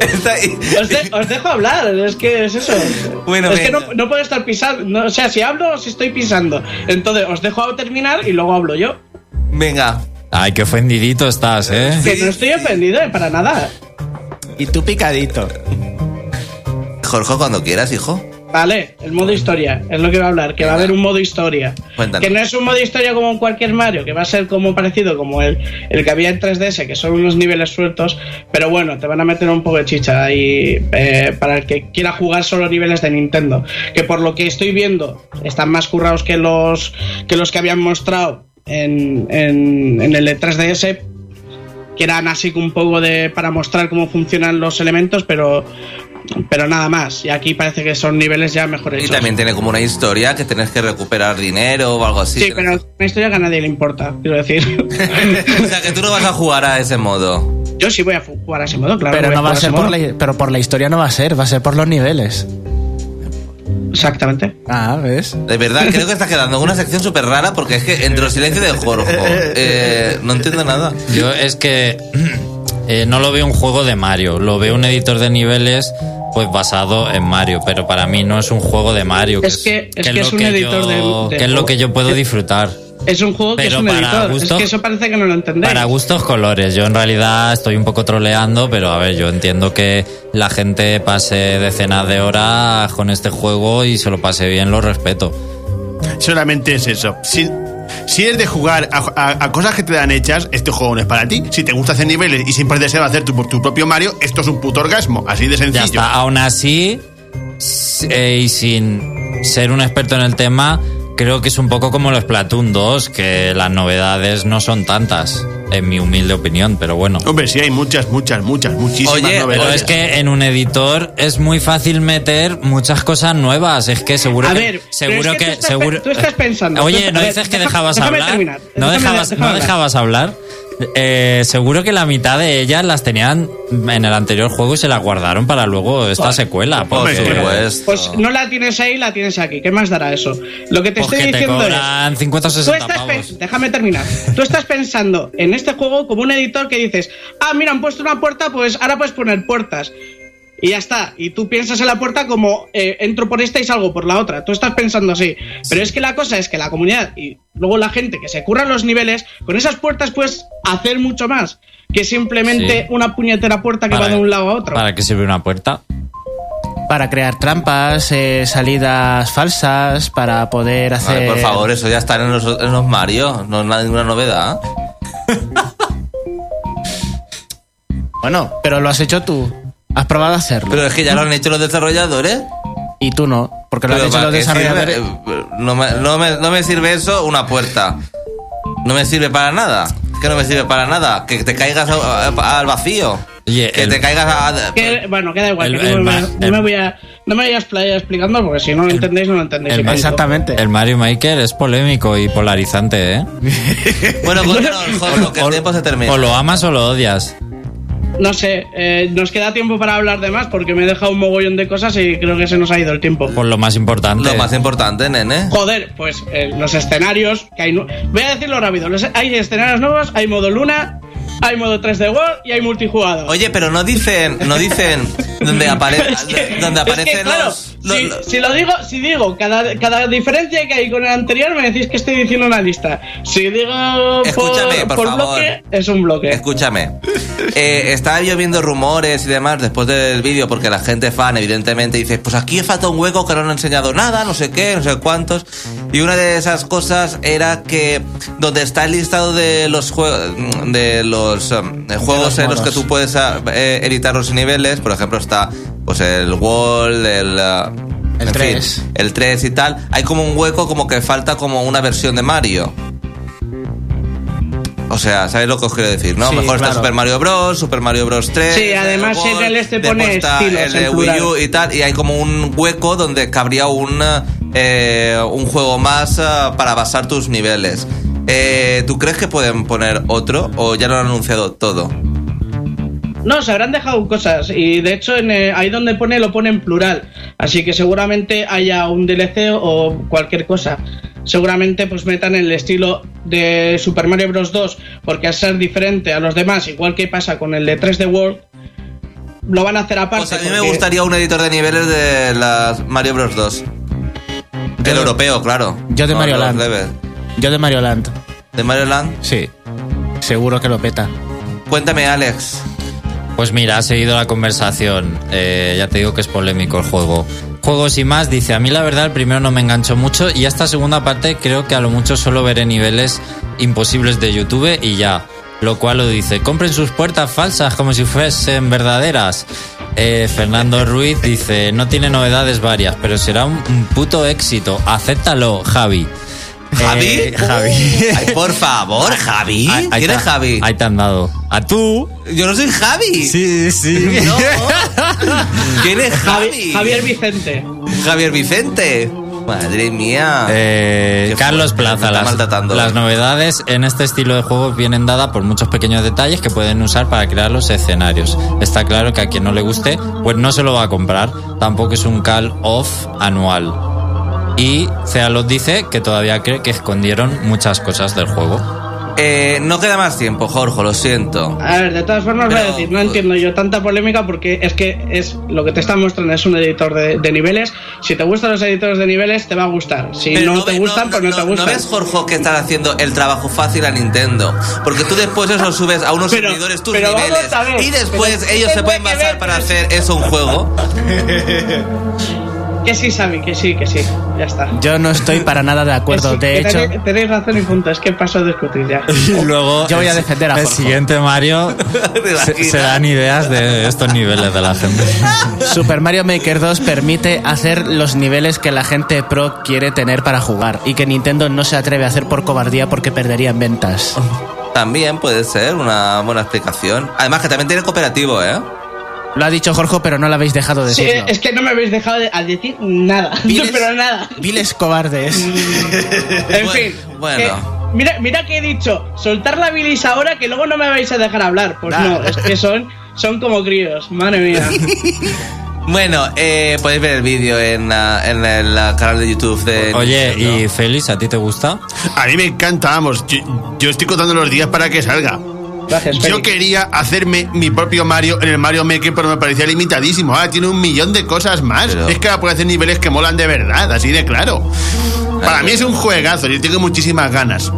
Está ahí. Os, de- os dejo hablar, es que es eso. Bueno, es que no, no puedo estar pisando. no, o sea, si hablo o si estoy pisando. Entonces os dejo terminar y luego hablo yo. Venga. Ay, qué ofendidito estás, ¿eh? Que no estoy ofendido eh, para nada. Y tú picadito. Jorge, cuando quieras, hijo. Vale, el modo historia, es lo que va a hablar, que va a haber un modo historia. Cuéntanos. Que no es un modo historia como en cualquier Mario, que va a ser como parecido como el, el que había en 3DS, que son unos niveles sueltos, pero bueno, te van a meter un poco de chicha ahí eh, para el que quiera jugar solo niveles de Nintendo. Que por lo que estoy viendo, están más currados que los que, los que habían mostrado en, en, en el de 3DS, que eran así un poco de para mostrar cómo funcionan los elementos, pero pero nada más. Y aquí parece que son niveles ya mejor Y también tiene como una historia que tenés que recuperar dinero o algo así. Sí, pero una historia que a nadie le importa, quiero decir. o sea, que tú no vas a jugar a ese modo. Yo sí voy a jugar a ese modo, claro. pero no va a ser por la, pero por la historia no va a ser, va a ser por los niveles. Exactamente. Ah, ¿ves? De verdad, creo que está quedando una sección súper rara porque es que entre el silencio de Jorge, eh, no entiendo nada. Yo es que eh, no lo veo un juego de Mario, lo veo un editor de niveles pues basado en Mario, pero para mí no es un juego de Mario. Es que- es que lo es un editor yo- de- de que es lo que yo puedo disfrutar. Es un juego que es un para editor. gusto- es que eso parece que no lo entendéis. Para gustos colores. Yo en realidad estoy un poco troleando, pero a ver, yo entiendo que la gente pase decenas de horas con este juego y se lo pase bien, lo respeto. Solamente es eso. Si, si eres de jugar a, a- a cosas que te dan hechas, este juego no es para ti. Si te gusta hacer niveles y siempre deseas hacer tu, tu propio Mario, esto es un puto orgasmo. Así de Ya sencillo. está. Aún así, eh, y sin ser un experto en el tema, creo que es un poco como los Splatoon 2, que las novedades no son tantas, en mi humilde opinión, pero bueno. Hombre, sí hay muchas, muchas, muchas, muchísimas Oye, pero novedades. Pero es que en un editor es muy fácil meter muchas cosas nuevas. Es que seguro A que. ver, seguro es que que. tú estás seguro, tú estás pensando, Oye, ¿no dices que deja- dejabas hablar? no dejabas, hablar. Eh, seguro que la mitad de ellas las tenían en el anterior juego y se las guardaron para luego esta secuela. Por porque- supuesto. Pues no la tienes ahí, la tienes aquí. ¿Qué más dará eso? Lo que te Pues estoy que te diciendo es. cobran 50 o Tú 60 estás pavos. pe- déjame terminar. Tú estás pensando en este juego como un editor que dices, ah, mira, han puesto una puerta, pues ahora puedes poner puertas. Y ya está. Y tú piensas en la puerta como eh, entro por esta y salgo por la otra. Tú estás pensando así. Pero es que la cosa es que la comunidad y luego la gente que se curran los niveles, con esas puertas puedes hacer mucho más que simplemente Sí. una puñetera puerta que va de un lado a otro. ¿Para qué sirve una puerta? Para crear trampas, eh, salidas falsas, para poder hacer... Por favor, eso ya está en los, en los Mario. No es ninguna novedad. Bueno, pero lo has hecho tú. Has probado a hacerlo. Pero es que ya lo han hecho los desarrolladores. y tú no, porque lo han hecho ¿para los desarrolladores. sirve? Eh, No me, no, me, no me sirve eso una puerta. No me sirve para nada. Es que no me sirve para nada. Que te caigas a- a- al vacío. Oye, que el- te caigas a... Que, bueno, queda igual. El- que el no, me, no me voy a, no me voy a explicando porque si no lo entendéis, no lo entendéis. Exactamente. El Mario Maker es polémico y polarizante, ¿eh? Bueno, cuéntanos, Jorge, que el tiempo se termina. O lo amas o lo odias. No sé, eh, nos queda tiempo para hablar de más porque me he dejado un mogollón de cosas y creo que se nos ha ido el tiempo. Por lo más importante. Lo más importante, nene. Joder, pues eh, los escenarios que hay. Voy a decirlo rápido: los- hay escenarios nuevos, hay modo luna, hay modo 3D World y hay multijugador. Oye, pero no dicen, no dicen donde, apare Es que- donde es que, aparecen claro, los, los- si, los- si lo digo, si digo cada, cada diferencia que hay con el anterior, me decís que estoy diciendo una lista. Si digo Escúchame, por favor. bloque, es un bloque. Escúchame. Eh, estaba yo viendo rumores y demás después del vídeo porque la gente fan evidentemente dice, pues aquí falta un hueco que no han enseñado nada, no sé qué, no sé cuántos. Y una de esas cosas era que donde está el listado de los juegos de los de juegos en los que tú puedes ah, eh, editar los niveles, por ejemplo está pues el Wall, el El en fin, 3. el 3 y tal, hay como un hueco como que falta como una versión de Mario. O sea, ¿sabéis lo que os quiero decir? ¿no? Sí, Mejor está. Super Mario Bros, Super Mario Bros 3. Sí, además World, el este después pone está estilos el de en Wii U y tal, y hay como un hueco donde cabría un, eh, un juego más para basar tus niveles. Eh, ¿Tú crees que pueden poner otro o ya lo han anunciado todo? No, se habrán dejado cosas y de hecho en, eh, ahí donde pone lo pone en plural, así que seguramente haya un DLC o cualquier cosa. Seguramente pues metan el estilo de Super Mario Bros 2 porque al ser diferente a los demás, igual que pasa con el de 3D World, lo van a hacer aparte. Pues a mí me gustaría un editor de niveles de las Mario Bros 2. El europeo, claro. yo de No, Mario Land. Yo de Mario Land. ¿De Mario Land? Sí. Seguro que lo peta. Cuéntame, Alex. Pues mira, ha seguido la conversación. Eh, ya te digo que es polémico el juego. Juegos y más, dice, a mí la verdad el primero no me enganchó mucho y esta segunda parte creo que a lo mucho solo veré niveles imposibles de YouTube y ya. Lo cual lo dice, compren sus puertas falsas como si fuesen verdaderas. Eh, Fernando Ruiz dice, no tiene novedades varias, pero será un, un puto éxito. Acéptalo, Javi. ¿Javi? Eh, Javi. Ay, por favor, Javi. Ahí- ahí ¿Quién es Javi? Ahí te han dado. ¿A tú? Yo no soy Javi. Sí, sí. No. ¿Quién es Javi? Javi- Javier Vicente. Javier Vicente. Madre mía. Eh, Carlos Plaza, las, las novedades en este estilo de juegos vienen dadas por muchos pequeños detalles que pueden usar para crear los escenarios. Está claro que a quien no le guste, pues no se lo va a comprar. Tampoco es un call off anual. Y Cealos dice que todavía cree que escondieron muchas cosas del juego. Eh, no queda más tiempo, Jorge, lo siento. A ver, de todas formas voy a Pero- decir, no entiendo yo tanta polémica porque es que es lo que te están mostrando es un editor de, de niveles. Si te gustan los editores de niveles, te va a gustar. Si Pero no, te ve- gustan, pues no, te gustan. ¿No ves, Jorge, que están haciendo el trabajo fácil a Nintendo? Porque tú después eso subes a unos Pero- servidores tus pero niveles ver, y después pero ellos ¿qué se pueden basar ver para hacer eso un juego. Que sí, Xavi, que sí, que sí. Ya está. Yo no estoy para nada de acuerdo. Sí, De hecho, tenéis, tenéis razón y punto. Es que paso a discutir ya. Y luego Yo voy a el- defender a El Jorge. siguiente Mario se, se dan ideas de estos niveles de la gente. Super Mario Maker 2 permite hacer los niveles que la gente pro quiere tener para jugar y que Nintendo no se atreve a hacer por cobardía porque perdería en ventas. También puede ser una buena explicación. Además que también tiene cooperativo, ¿eh? Lo ha dicho Jorge, pero no lo habéis dejado Sí, decirlo. es que no me habéis dejado de, al decir nada. Viles- pero nada. Viles cobardes. En Bu- fin. bueno. que- mira, mira que he dicho, soltar la bilis ahora que luego no me vais a dejar hablar. Pues no, es que son, son como críos, madre mía. Bueno, eh, podéis ver el vídeo en, ah, en el canal de YouTube de Oye. ¿y Félix, a ti te gusta? A mí me encanta, vamos. Yo, yo estoy contando los días para que salga. Yo quería hacerme mi propio Mario en el Mario Maker, pero me parecía limitadísimo. Ahora tiene un millón de cosas más. Pero- Es que ahora puede hacer niveles que molan de verdad, así de claro. Para mí es un juegazo, yo tengo muchísimas ganas.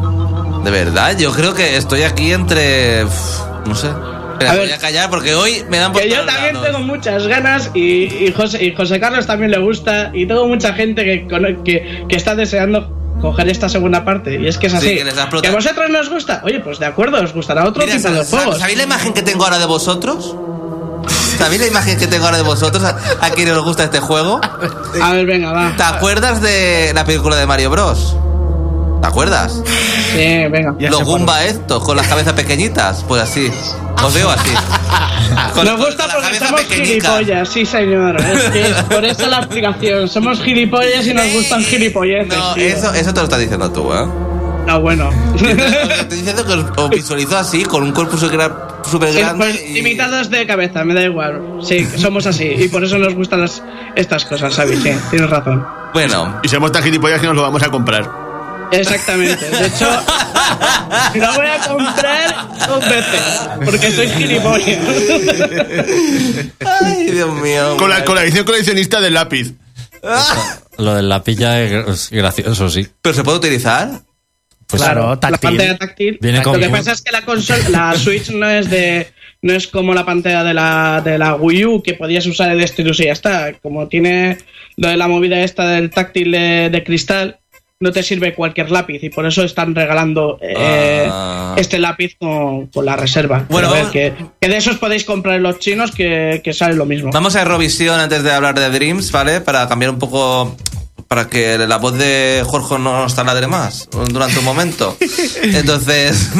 De verdad, yo creo que estoy aquí entre... No sé. Espera, A voy ver. a callar porque hoy me dan por Que yo también tengo muchas ganas y, y José, y José Carlos también le gusta y tengo mucha gente que, que, que está deseando coger esta segunda parte y es que es Sí, así. que les da explota- ¿Que a vosotros nos gusta? Oye, pues de acuerdo, os gustará otro Mira, tipo de ¿sabes- juegos. ¿Sabéis la imagen que tengo ahora de vosotros? ¿Sabéis la imagen que tengo ahora de vosotros? ¿A, a quienes os gusta este juego? A ver, venga, va. ¿Te acuerdas de la película de Mario Bros? ¿Te acuerdas? Sí, venga. Los Goomba estos, con las cabezas pequeñitas. Pues así. Os veo así. Con- Nos gusta con porque cabeza somos pequeñica. gilipollas, sí señor. Es que por eso la explicación. Somos gilipollas y nos gustan gilipolleces. No, tío. eso, eso te lo estás diciendo tú, ¿eh? No, bueno. Estoy diciendo que os, os visualizo así, con un cuerpo súper Pues, grande. y- limitados de cabeza, me da igual. Sí, somos así. Y por eso nos gustan las, estas cosas, Xavi. Sí, tienes razón. Bueno, Y somos tan gilipollas que nos lo vamos a comprar. Exactamente. De hecho, lo voy a comprar dos veces. Porque soy gilipollas. ay, Dios mío. Con la, con la edición coleccionista del lápiz. Lo de la pilla es gra- es gracioso, sí. ¿Pero se puede utilizar? Pues Claro, La táctil. pantalla táctil. Viene Lo que pasa es que la consola, la Switch no es de. No es como la pantalla de la, de la Wii U que podías usar el stylus y ya está. Como tiene lo de la movida esta del táctil de, de cristal, no te sirve cualquier lápiz y por eso están regalando eh, Ah. este lápiz con, con la reserva. Bueno, ver, que, que de esos podéis comprar en los chinos que, que sale lo mismo. Vamos a Eurovisión antes de hablar de Dreams, ¿vale? Para cambiar un poco. Para que la voz de Jorge no nos taladre más durante un momento. Entonces.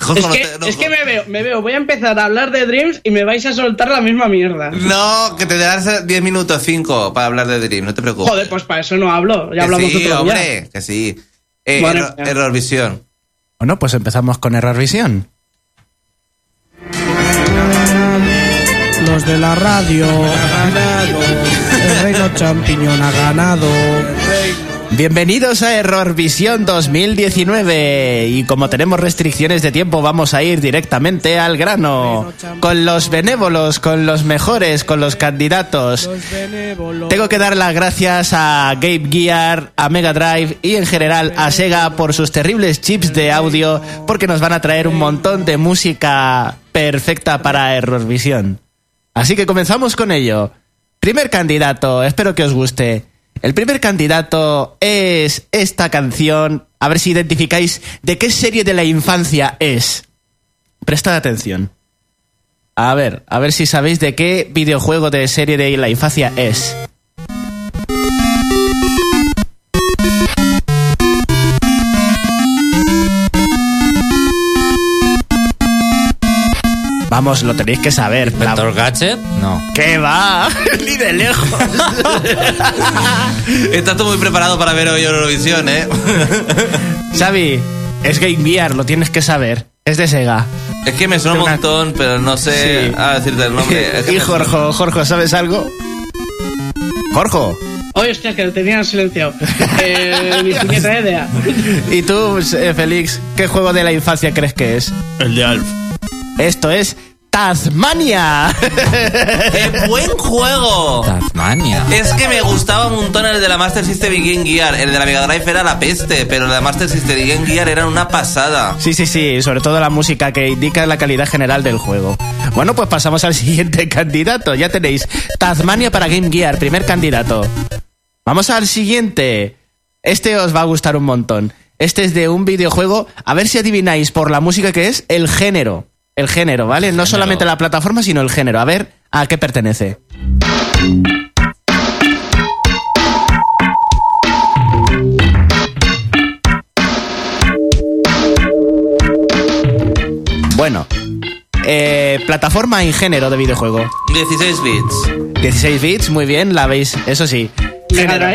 Jorge, Es no que, te- no- es que me veo, me veo, voy a empezar a hablar de Dreams y me vais a soltar la misma mierda. No, que te darás 10 minutos, 5 para hablar de Dreams, no te preocupes. Joder, pues para eso no hablo, ya que hablamos sí, otro día. hombre, que sí. Eh, error. Errorvisión. Bueno, pues empezamos con Error Visión. De la radio han ganado. El reino champiñón ha ganado. Bienvenidos a Error Visión 2019 y como tenemos restricciones de tiempo vamos a ir directamente al grano con los benévolos, con los mejores, con los candidatos. Tengo que dar las gracias a Game Gear, a Mega Drive y en general a Sega por sus terribles chips de audio porque nos van a traer un montón de música perfecta para Error Visión. Así que comenzamos con ello. Primer candidato, espero que os guste. El primer candidato es esta canción. A ver si identificáis de qué serie de la infancia es. Prestad atención. A ver, a ver si sabéis de qué videojuego de serie de la infancia es. Vamos, lo tenéis que saber. La- ¿Inspector Gadget? No. ¿Qué va? Ni de lejos. Estás tú muy preparado para ver hoy Eurovisión, ¿eh? Xavi, es Game Gear, lo tienes que saber. Es de Sega. Es que me suena un montón, pero no sé Sí. a decirte el nombre. Es que y Jorge, Jorge, ¿sabes algo? Jorge. Oye, hostia, que lo tenían silenciado. Eh, ni puñetera idea. ¿Y tú, eh, Félix, qué juego de la infancia crees que es? El de Alf. Esto es Tasmania. ¡Qué buen juego! Tasmania. Es que me gustaba un montón el de la Master System y Game Gear. El de la Mega Drive era la peste, pero el de la Master System y Game Gear era una pasada. Sí, sí, sí, sobre todo la música que indica la calidad general del juego. Bueno, pues pasamos al siguiente candidato. Ya tenéis Tasmania para Game Gear, primer candidato. Vamos al siguiente. Este os va a gustar un montón. Este es de un videojuego. A ver si adivináis por la música que es el género. El género, ¿vale? No solamente la plataforma, sino el género. A ver a qué pertenece. Bueno, eh, plataforma y género de videojuego. 16 bits. 16 bits, muy bien, la veis, eso sí. Género.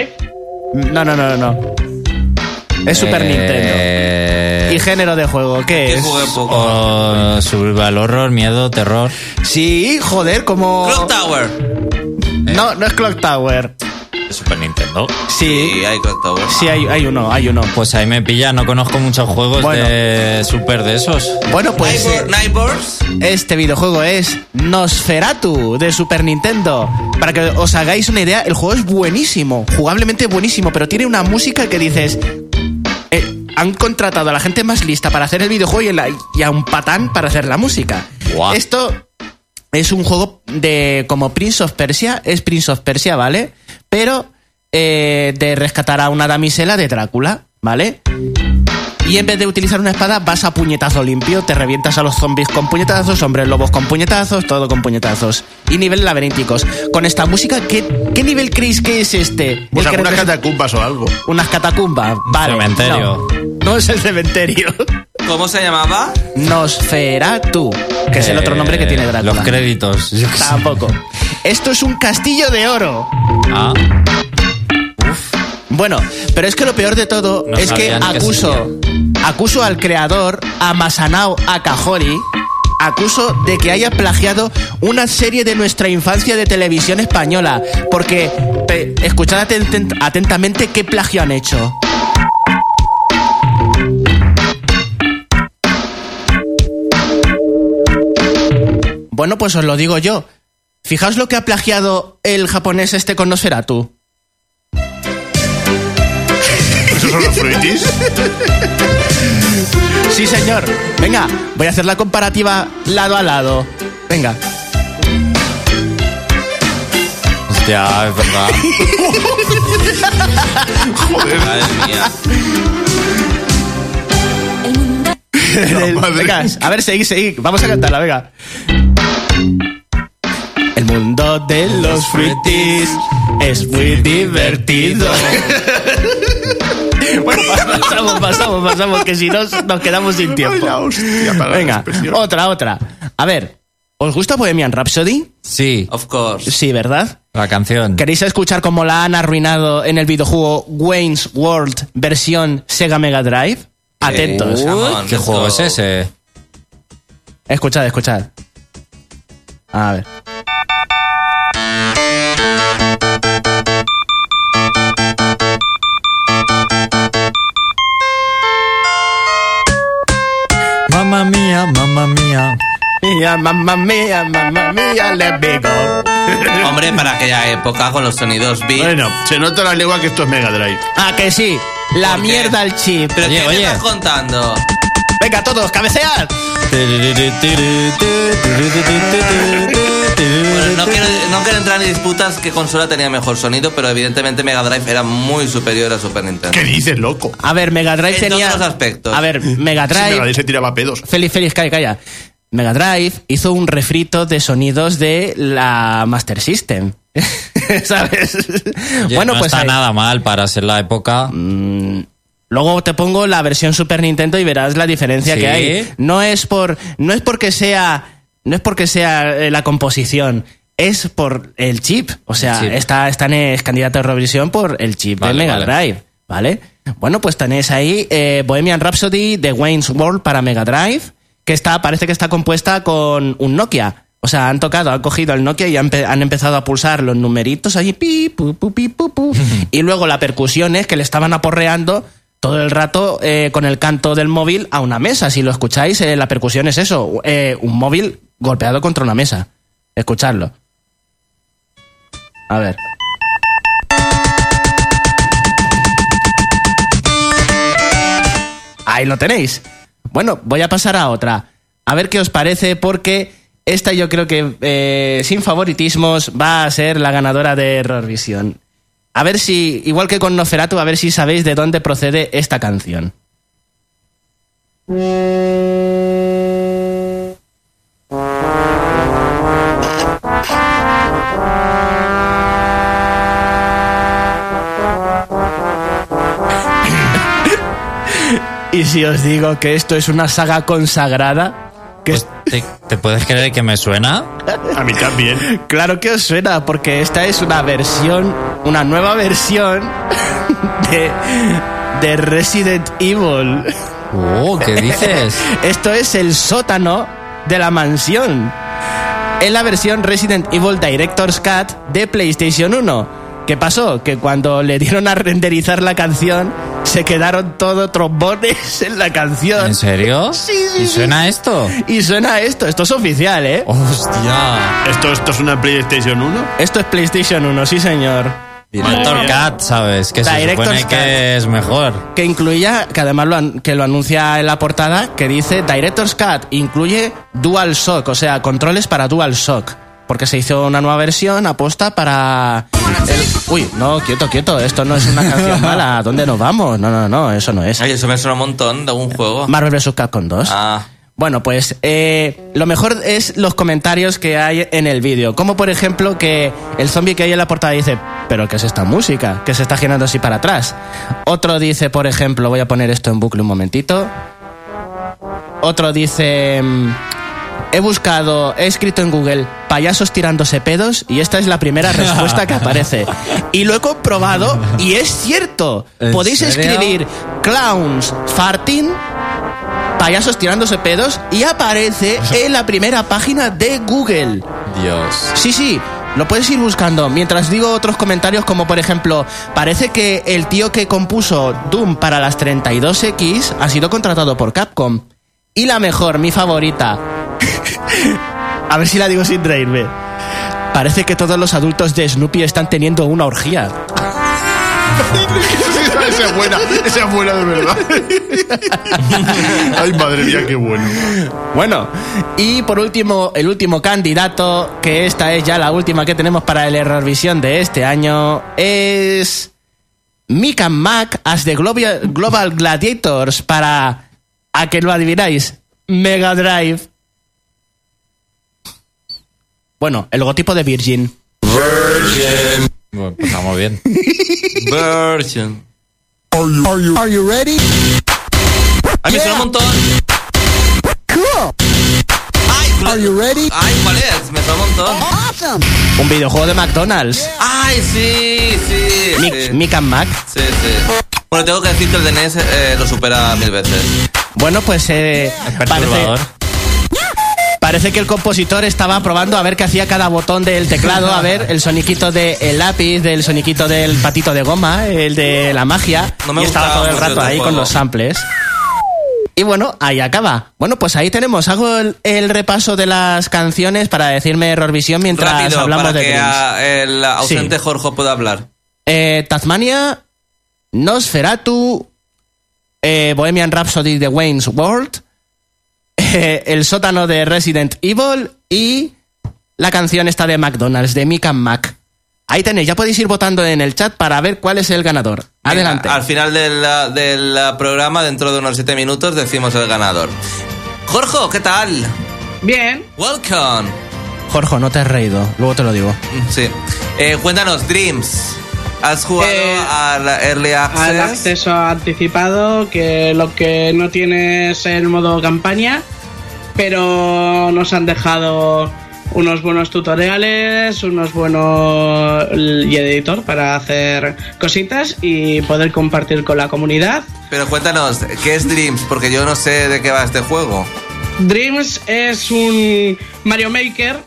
No, no, no, no, no. Es Super Nintendo. Eh, ¿Y género de juego? ¿Qué Que es? jugué poco. o survival horror, miedo, terror. Sí, joder, como... Clock Tower. No, no es Clock Tower. Super Nintendo. Sí, Sí, hay Clock Tower. sí, hay, hay uno, hay uno. Pues ahí me pilla, no conozco muchos juegos Bueno. de Super de esos. Bueno, pues Neighbor- Neighbors. este videojuego es Nosferatu de Super Nintendo. Para que os hagáis una idea, el juego es buenísimo, jugablemente buenísimo, pero tiene una música que dices... eh, han contratado a la gente más lista para hacer el videojuego y, la- y a un patán para hacer la música. Esto es un juego de como Prince of Persia, es Prince of Persia, ¿vale? Pero eh, de rescatar a una damisela de Drácula, ¿vale? Y en vez de utilizar una espada, vas a puñetazo limpio, te revientas a los zombies con puñetazos, hombres lobos con puñetazos, todo con puñetazos. Y niveles laberínticos. Con esta música, ¿qué, qué nivel creéis que es este? Pues algunas catacumbas o algo. Unas catacumbas, vale. cementerio. No, no es el cementerio. ¿Cómo se llamaba? Nosferatu, que es el otro nombre que tiene Eh, Drácula. Los créditos. yo qué sé. Tampoco. Esto es un castillo de oro. Ah, Bueno, pero es que lo peor de todo No es que acuso, acuso al creador, a Masanao Akahori, acuso de que haya plagiado una serie de nuestra infancia de televisión española. Porque, pe- escuchad atent- atentamente qué plagio han hecho. Bueno, pues os lo digo yo. Fijaos lo que ha plagiado el japonés este con Nosferatu. ¿Esos son los fruitis? Sí, señor. Venga, voy a hacer la comparativa lado a lado. Venga. hostia, es verdad. Madre mía. venga, a ver, seguid, seguid. Vamos a cantarla, venga. El mundo de los fruitis es muy divertido. bueno, pasamos, pasamos, pasamos, que si no nos quedamos sin tiempo. hostia, Venga, otra, otra. A ver, ¿os gusta Bohemian Rhapsody? Sí, Of course. Sí, ¿verdad? la canción. ¿Queréis escuchar cómo la han arruinado en el videojuego Wayne's World versión Sega Mega Drive? Atentos. ¿Qué juego go. es ese? Escuchad, escuchad. A ver. Mía, mamma mía, mamma mía, let me go. Hombre, para aquella época con los sonidos beat. Bueno, se nota la lengua que esto es Mega Drive. Ah, que sí. La mierda al chip. ¿Pero Oye, qué me oye. estás contando? Venga, todos, cabecead. Bueno, no quiero, no quiero entrar en disputas qué consola tenía mejor sonido, pero evidentemente Mega Drive era muy superior a Super Nintendo. ¿Qué dices, loco? A ver, Mega Drive En tenía. todos los aspectos. A ver, Mega Si Mega Drive. Drive se tiraba pedos. Feliz, feliz, calla, calla. Mega Drive hizo un refrito de sonidos de la Master System. ¿Sabes? Oye, bueno, no pues está ahí. nada mal para ser la época. Luego te pongo la versión Super Nintendo y verás la diferencia ¿Sí? que hay. No es por no es porque sea no es porque sea eh, la composición, es por el chip. O sea, chip. está están es candidato a Eurovisión por el chip Vale, de Mega vale. Drive, ¿vale? Bueno, pues tenéis ahí eh, Bohemian Rhapsody de Wayne's World para Mega Drive, que está parece que está compuesta con un Nokia, O sea, han tocado, han cogido el Nokia y han, han empezado a pulsar los numeritos allí, pi, pu, pu, pi, pu, pu. y luego la percusión es que le estaban aporreando todo el rato eh, con el canto del móvil a una mesa. Si lo escucháis, eh, la percusión es eso, eh, un móvil golpeado contra una mesa. Escuchadlo. A ver. Ahí lo tenéis. Bueno, voy a pasar a otra. A ver qué os parece, porque esta yo creo que, eh, sin favoritismos, va a ser la ganadora de Errorvisión. A ver si, igual que con Noferatu, a ver si sabéis de dónde procede esta canción. Si os digo que esto es una saga consagrada, que es- ¿Te, te puedes creer que me suena? A mí también. Claro que os suena, porque esta es una versión, una nueva versión de, de Resident Evil. Oh, ¿qué dices? Esto es el sótano de la mansión. Es la versión Resident Evil Director's Cut de PlayStation 1. ¿Qué pasó? Que cuando le dieron a renderizar la canción, se quedaron todos trombones en la canción. ¿En serio? Sí, sí, ¿Y sí. suena esto? Y suena esto, esto es oficial, ¿eh? ¡Hostia! ¿Esto, ¿Esto es una PlayStation 1? Esto es PlayStation 1, sí señor. Director Cat, ¿sabes? Que se supone que es mejor. que incluía, que además lo, an- que lo anuncia en la portada, que dice Director's Cut, incluye DualShock, o sea, controles para DualShock. Porque se hizo una nueva versión aposta para... el- Uy, no, quieto, quieto, esto no es una canción mala, ¿a dónde nos vamos? No, no, no, eso no es. Ay, eso me suena un montón de algún juego. Marvel vs. Capcom 2. Ah, Bueno, pues eh, lo mejor es los comentarios que hay en el vídeo. Como por ejemplo que el zombie que hay en la portada dice, pero ¿qué es esta música? Que se está girando así para atrás. Otro dice, por ejemplo, voy a poner esto en bucle un momentito. Otro dice, mm, he buscado, he escrito en Google payasos tirándose pedos y esta es la primera respuesta que aparece. Y lo he comprobado y es cierto. ¿En Podéis serio? escribir clowns farting payasos tirándose pedos y aparece en la primera página de Google. Dios. Sí, sí, lo puedes ir buscando. Mientras digo otros comentarios como por ejemplo, parece que el tío que compuso Doom para las 32X ha sido contratado por Capcom. Y la mejor, mi favorita. A ver si la digo sin reírme. Parece que todos los adultos de Snoopy están teniendo una orgía. esa es buena, esa es buena de verdad. Ay, madre mía, qué bueno. Bueno, y por último, el último candidato, que esta es ya la última que tenemos para el Errorvisión de este año, es Mick and Mac as the Global Gladiators para, a que lo adivináis, Mega Drive. Bueno, el logotipo de Virgin. Bueno, pues estamos bien. Version. Are you ready? A mí me suena un montón. Cool. Ay, Are you ready? Ay, ¿cuál es? Me suena un montón. Awesome. Un videojuego de McDonald's. Ay, sí, sí. Mick, sí. Mick and Mac. Sí, sí. Bueno, tengo que decir que el de NES eh, lo supera mil veces. Bueno, pues eh, parece, Perturbador. Parece que el compositor estaba probando a ver qué hacía cada botón del teclado, a ver el soniquito del lápiz, del soniquito del patito de goma, el de la magia. No me y estaba todo el rato este ahí con los samples. Y bueno, ahí acaba. Bueno, pues ahí tenemos. Hago el, el repaso de las canciones para decirme Errorvisión mientras Rápido, hablamos para de que a- el ausente Sí. Jorge pueda hablar. Eh, Tasmania, Nosferatu, eh, Bohemian Rhapsody de Wayne's World, eh, el sótano de Resident Evil y la canción esta de McDonald's, de Mick and Mac. Ahí tenéis, ya podéis ir votando en el chat para ver cuál es el ganador. Adelante. Venga, al final del, del programa, dentro de unos siete minutos, decimos el ganador. Jorge, ¿qué tal? Bien, Welcome. Jorge, no te has reído, luego te lo digo. Sí. Eh, cuéntanos, Dreams. ¿Has jugado Eh, al Early Access? al acceso anticipado, que lo que no tiene es el modo campaña, pero nos han dejado unos buenos tutoriales, unos buenos y editor para hacer cositas y poder compartir con la comunidad. Pero cuéntanos, ¿qué es Dreams? Porque yo no sé de qué va este juego. Dreams es un Mario Maker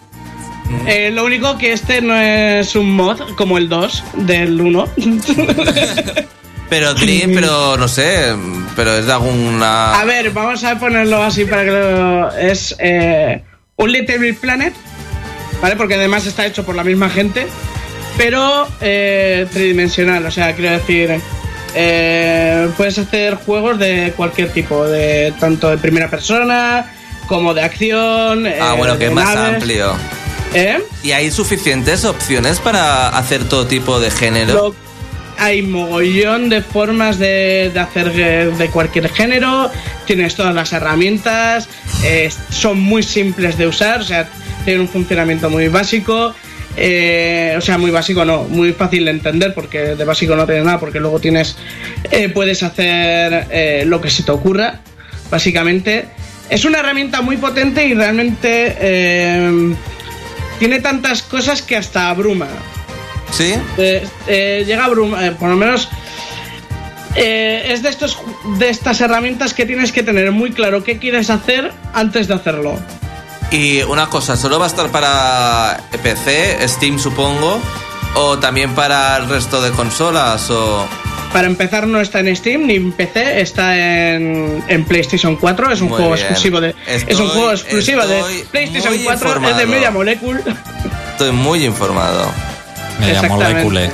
Eh, lo único que este no es un mod como el 2 del 1. Pero Dream, pero no sé, pero es de alguna... A ver, vamos a ponerlo así para que lo... Es eh, un Little Big Planet, ¿vale? Porque además está hecho por la misma gente, pero eh, tridimensional, o sea, quiero decir... eh, puedes hacer juegos de cualquier tipo, de tanto de primera persona como de acción. Ah, eh, bueno, que es más amplio. ¿Eh? ¿Y hay suficientes opciones para hacer todo tipo de género? Lo- hay mogollón de formas de, de hacer de cualquier género, tienes todas las herramientas, eh, son muy simples de usar, o sea, tienen un funcionamiento muy básico, eh, o sea, muy básico no, muy fácil de entender porque de básico no tiene nada, porque luego tienes, eh, puedes hacer eh, lo que se te ocurra, básicamente. Es una herramienta muy potente y realmente tiene tantas cosas que hasta abruma. ¿Sí? Eh, eh, llega a abrumar, eh, por lo menos eh, es de estos de estas herramientas que tienes que tener muy claro qué quieres hacer antes de hacerlo. Y una cosa, ¿solo va a estar para PC, Steam supongo? ¿O también para el resto de consolas? O... Para empezar no está en Steam ni en PC, está en, en PlayStation 4, es un Muy juego bien. exclusivo de es un juego exclusivo de PlayStation muy 4, es de. Media Molecule. Estoy muy informado. Me llamo Exactamente. Molecule.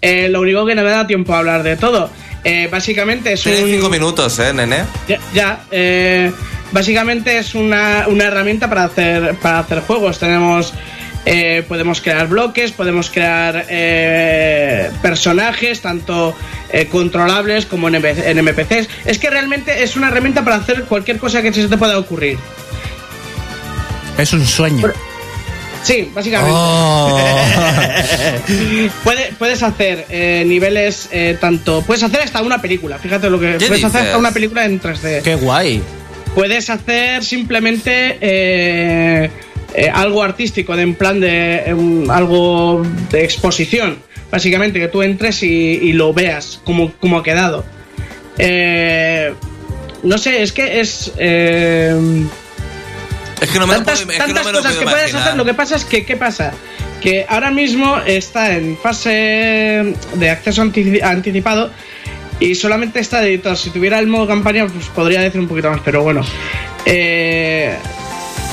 Eh, lo único que no me da tiempo a hablar de todo. Eh, básicamente es Tienes un cinco minutos, ¿eh, nene? Ya, ya, eh, básicamente es una, una herramienta para hacer, para hacer juegos. Tenemos, eh, podemos crear bloques, podemos crear eh, personajes, tanto eh, controlables como en, MP en NPCs. Es que realmente es una herramienta para hacer cualquier cosa que se te pueda ocurrir. Es un sueño. Sí, básicamente. Oh. Puede- puedes hacer eh, niveles eh, tanto. Puedes hacer hasta una película. Fíjate lo que. ¿Qué Puedes hacer hasta una película en 3D. Qué guay. puedes hacer simplemente eh, eh, algo artístico, de, en plan de eh, algo de exposición. Básicamente, que tú entres y, y lo veas como, como ha quedado. Eh, no sé, es que es. eh, Es que no me tantas puedo, es que no tantas me cosas que puedes hacer. Lo que pasa es que, ¿qué pasa? Que ahora mismo está en fase de acceso antici- anticipado y solamente está de editor. Si tuviera el modo campaña, pues podría decir un poquito más, pero bueno. Eh,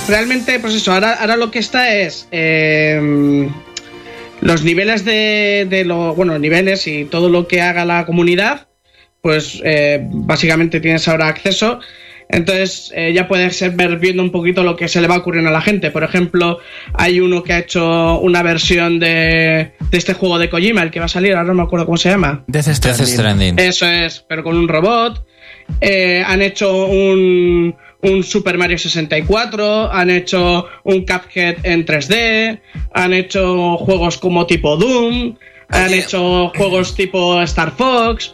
realmente, pues eso, ahora, ahora lo que está es. eh, los niveles de, de lo. Bueno, niveles y todo lo que haga la comunidad, pues eh, básicamente tienes ahora acceso. Entonces eh, ya puedes ver viendo un poquito lo que se le va ocurriendo a la gente. Por ejemplo, hay uno que ha hecho una versión de, de este juego de Kojima, el que va a salir, ahora no me acuerdo cómo se llama. Death Death Stranding. Stranding. Eso es, pero con un robot. Eh, han hecho un, un Super Mario 64, han hecho un Cuphead en 3D, han hecho juegos como tipo Doom, han Oye. hecho juegos tipo Star Fox.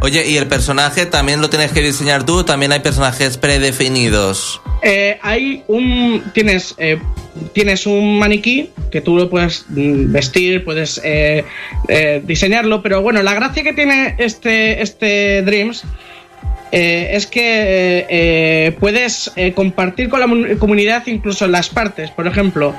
Oye, ¿y el personaje también lo tienes que diseñar tú? ¿También hay personajes predefinidos? Eh, hay un. Tienes. eh, tienes un maniquí que tú lo puedes mm, vestir, puedes eh, eh, diseñarlo, pero bueno, la gracia que tiene este, este Dreams eh, es que eh, puedes eh, compartir con la mun- comunidad incluso las partes. Por ejemplo,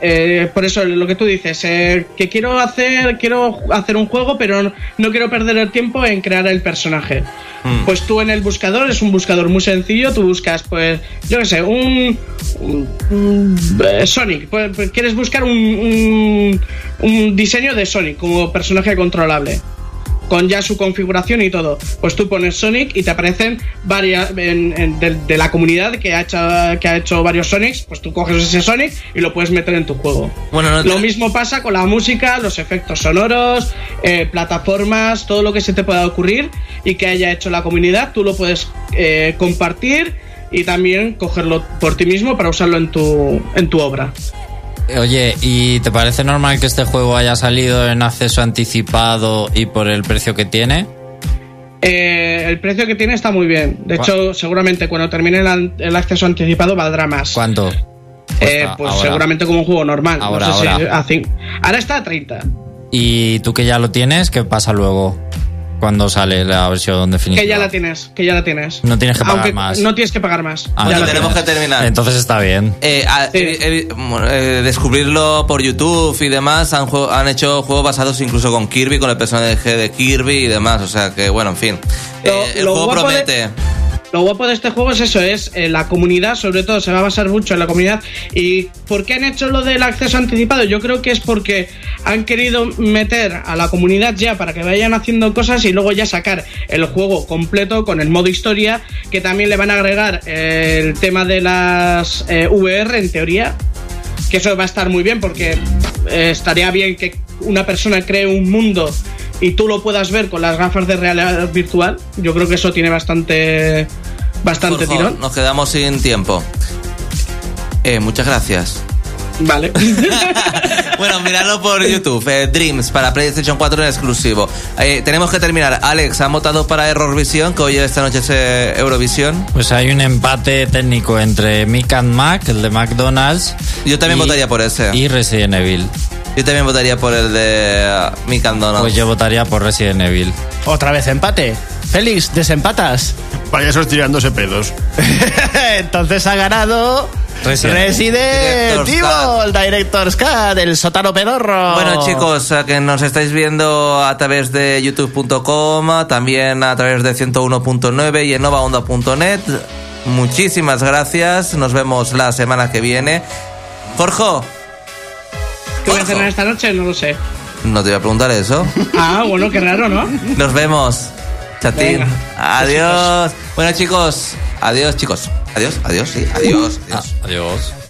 eh, por eso lo que tú dices, eh, que quiero hacer, quiero hacer un juego, pero no, no quiero perder el tiempo en crear el personaje. Mm. Pues tú en el buscador es un buscador muy sencillo, tú buscas, pues, yo qué sé, un, un- un, Sonic, pues, pues, quieres buscar un, un, un diseño de Sonic como personaje controlable con ya su configuración y todo. Pues tú pones Sonic y te aparecen varias en- en- de, de la comunidad que ha hecho que ha hecho varios Sonics, pues tú coges ese Sonic y lo puedes meter en tu juego. Bueno, no te- Lo mismo pasa con la música, los efectos sonoros, eh, plataformas, todo lo que se te pueda ocurrir y que haya hecho la comunidad, tú lo puedes eh, compartir y también cogerlo por ti mismo para usarlo en tu, en tu obra. Oye, ¿y te parece normal que este juego haya salido en acceso anticipado y por el precio que tiene? Eh, el precio que tiene está muy bien. De ¿Cuá- hecho, seguramente cuando termine el, el acceso anticipado valdrá más. ¿Cuánto? Eh, pues ahora. seguramente como un juego normal. Ahora, no sé si a ahora está a 30. ¿Y tú que ya lo tienes, qué pasa luego? Cuando sale la versión definitiva. Que ya la tienes, que ya la tienes. No tienes que pagar Aunque más. No tienes que pagar más. Ah, ya la tenemos que tienes. terminar. Entonces está bien. Eh, a- Sí. eh, eh, eh, descubrirlo por YouTube y demás, han, han hecho juegos basados incluso con Kirby, con el personaje de Kirby y demás, o sea que bueno, en fin. Lo- Eh, el lo juego guapo de- promete. Lo guapo de este juego es eso, es eh, la comunidad, sobre todo se va a basar mucho en la comunidad. ¿Y por qué han hecho lo del acceso anticipado? Yo creo que es porque han querido meter a la comunidad ya para que vayan haciendo cosas y luego ya sacar el juego completo con el modo historia, que también le van a agregar eh, el tema de las eh, VR en teoría. Que eso va a estar muy bien porque estaría bien que una persona cree un mundo y tú lo puedas ver con las gafas de realidad virtual. Yo creo que eso tiene bastante bastante Jorge, tirón. nos quedamos sin tiempo. Eh, muchas gracias. Vale. bueno, miradlo por YouTube. eh, Dreams para PlayStation 4 en exclusivo. Eh, tenemos que terminar. Alex, ¿han votado para Error Vision? Que hoy esta noche es eh, Eurovisión. Pues hay un empate técnico entre Mick and Mac, el de McDonald's. Yo también y- votaría por ese. Y Resident Evil. Yo también votaría por el de uh, Mick and Donald. Pues yo votaría por Resident Evil. Otra vez empate. Félix, desempatas. Payasos tirándose pedos. Entonces ha ganado Resident. Evil, Director's Cut, el sótano pedorro. Bueno chicos, que nos estáis viendo a través de youtube.com, también a través de 101.9 y en novaonda.net. Muchísimas gracias, nos vemos la semana que viene. Jorge, ¿Qué voy a cenar esta noche? No lo sé. no te voy a preguntar eso. Ah, bueno, qué raro, ¿no? Nos vemos. Chatín. Venga. Adiós. Bueno chicos, adiós chicos. Adiós, adiós, sí, adiós. Ah, adiós. adiós.